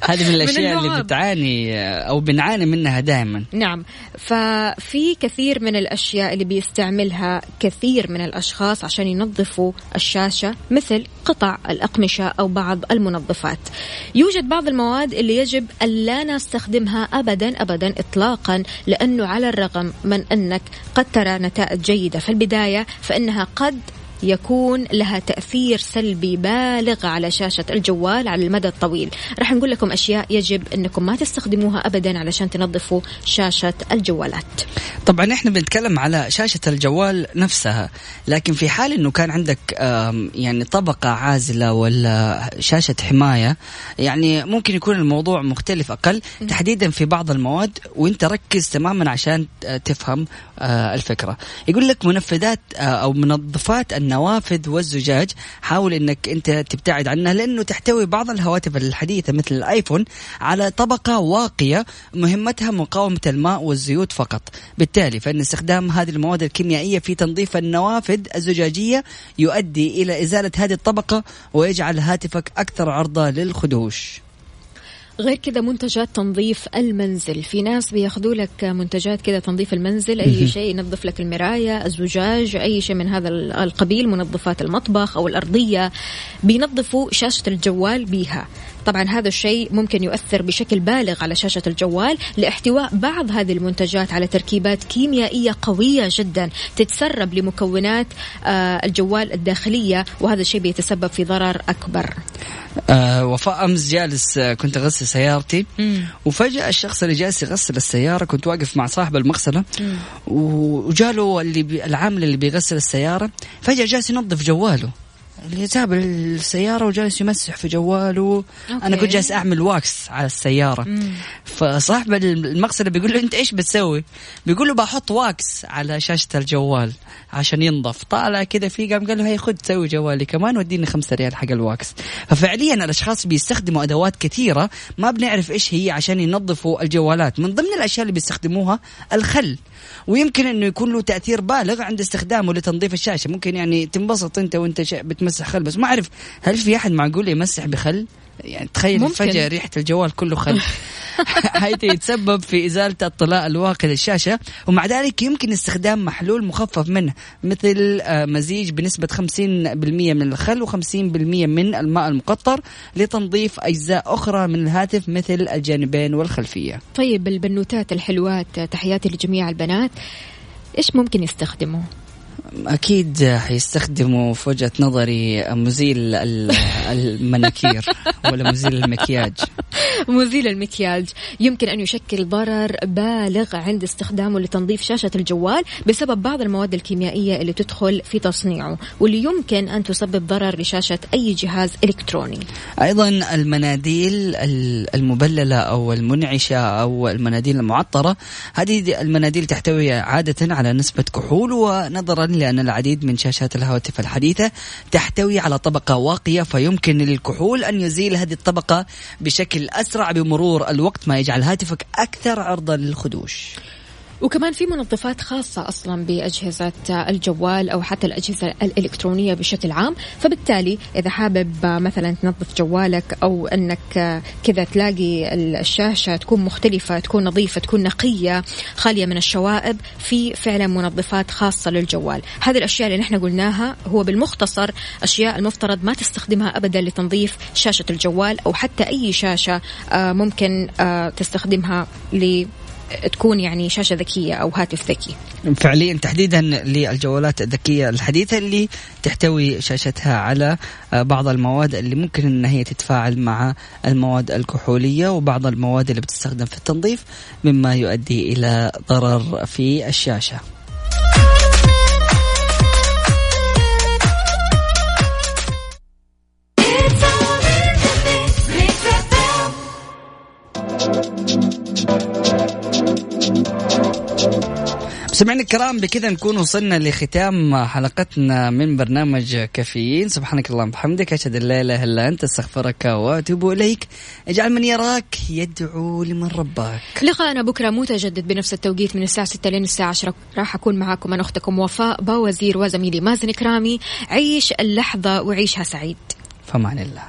هذه من الأشياء اللي اللعاب. بتعاني أو بنعاني منها دائما. نعم. ففي كثير من الأشياء اللي بيستعملها كثير من الأشخاص عشان ينظفوا الشاشة مثل قطع الأقمشة أو بعض المنظفات. يوجد بعض المواد اللي يجب ألا نستخدمها أبدا أبدا إطلاقا لأنه على الرغم من أنك قد ترى نتائج جيدة. في البداية فإنها قد يكون لها تأثير سلبي بالغ على شاشة الجوال على المدى الطويل. راح نقول لكم أشياء يجب أنكم ما تستخدموها أبدا علشان تنظفوا شاشة الجوالات. طبعا إحنا بنتكلم على شاشة الجوال نفسها لكن في حال إنه كان عندك يعني طبقة عازلة ولا شاشة حماية يعني ممكن يكون الموضوع مختلف أقل تحديدا في بعض المواد وإنت ركز تماما عشان تفهم آه، الفكرة. يقول لك منفذات آه، أو منظفات النوافذ والزجاج. حاول إنك أنت تبتعد عنها لأنه تحتوي بعض الهواتف الحديثة مثل الآيفون على طبقة واقية مهمتها مقاومة الماء والزيوت فقط. بالتالي فإن استخدام هذه المواد الكيميائية في تنظيف النوافذ الزجاجية يؤدي إلى إزالة هذه الطبقة ويجعل هاتفك أكثر عرضة للخدوش. غير كذا منتجات تنظيف المنزل. في ناس بياخذوا لك منتجات كذا تنظيف المنزل أي شيء ينظف لك المراية الزجاج أي شيء من هذا القبيل منظفات المطبخ أو الأرضية. بينظفوا شاشة الجوال بيها. طبعا هذا الشيء ممكن يؤثر بشكل بالغ على شاشة الجوال لاحتواء بعض هذه المنتجات على تركيبات كيميائية قوية جدا تتسرب لمكونات آه، الجوال الداخلية وهذا الشيء بيتسبب في ضرر أكبر. آه وفاء أمس جالس آه كنت أغسل سيارتي وفجأة الشخص اللي جالس يغسل السيارة كنت واقف مع صاحب المغسلة وجاله اللي بي العامل اللي بيغسل السيارة فجأة جالس ينظف جواله. اللي ساب السيارة وجالس يمسح في جواله. Okay. أنا كنت جالس أعمل wax على السيارة. فصاحب المغسلة بيقول له أنت إيش بتسوي؟ بيقول له بحط wax على شاشة الجوال عشان ينضف. طالع كذا فيه قام قال له هي خد سوي جوالي كمان وديني خمسة ريال حق ال wax. ففعليا الأشخاص بيستخدموا أدوات كثيرة ما بنعرف إيش هي عشان ينظفوا الجوالات. من ضمن الأشياء اللي بيستخدموها الخل. ويمكن إنه يكون له تأثير بالغ عند استخدامه لتنظيف الشاشة. ممكن يعني تنبسط أنت وأنت بتمسح خل. بس ما أعرف هل في أحد معقول يمسح بخل؟ يعني تخيل ممكن. فجاه ريحة الجوال كله خل. [laughs] [laughs] حيث يتسبب في إزالة الطلاء الواقي للشاشة ومع ذلك يمكن استخدام محلول مخفف منه مثل آه، مزيج بنسبة 50% من الخل و50% من الماء المقطر لتنظيف أجزاء أخرى من الهاتف مثل الجانبين والخلفية. طيب البنوتات الحلوات تحياتي لجميع البنات إيش ممكن يستخدموا؟ أكيد حيستخدموا في وجهة نظري مزيل ال- المناكير ولا مزيل المكياج. مزيل المكياج. يمكن أن يشكل ضرر بالغ عند استخدامه لتنظيف شاشة الجوال بسبب بعض المواد الكيميائية اللي تدخل في تصنيعه واللي يمكن أن تسبب ضرر لشاشة أي جهاز إلكتروني. أيضا المناديل ال- المبللة أو المنعشة أو المناديل المعطرة هذه المناديل تحتوي عادة على نسبة كحول ونظرا لأن العديد من شاشات الهواتف الحديثة تحتوي على طبقة واقية فيمكن للكحول أن يزيل هذه الطبقة بشكل اسرع بمرور الوقت ما يجعل هاتفك أكثر عرضة للخدوش. وكمان في منظفات خاصة أصلا بأجهزة الجوال أو حتى الأجهزة الإلكترونية بشكل عام. فبالتالي إذا حابب مثلا تنظف جوالك أو أنك كذا تلاقي الشاشة تكون مختلفة تكون نظيفة تكون نقية خالية من الشوائب في فعلا منظفات خاصة للجوال. هذه الأشياء اللي نحن قلناها هو بالمختصر أشياء المفترض ما تستخدمها أبدا لتنظيف شاشة الجوال أو حتى أي شاشة آه، ممكن آه، تستخدمها ل تكون يعني شاشة ذكية أو هاتف ذكي فعليا تحديدا للجوالات الذكية الحديثة اللي تحتوي شاشتها على آه، بعض المواد اللي ممكن ان هي تتفاعل مع المواد الكحولية وبعض المواد اللي بتستخدم في التنظيف مما يؤدي إلى ضرر في الشاشة. مستمعينا الكرام بكذا نكون وصلنا لختام حلقتنا من برنامج كافيين. سبحانك اللهم وبحمدك أشهد أن لا إله إلا أنت أستغفرك وأتوب إليك. اجعل من يراك يدعو لمن رباك. لقاءنا بكرة متجدد بنفس التوقيت من الساعة 6 لين الساعة 10 راح أكون معاكم أنا أختكم وفاء باوزير وزميلي مازن كرامي عيش اللحظة وعيشها سعيد. فمان الله.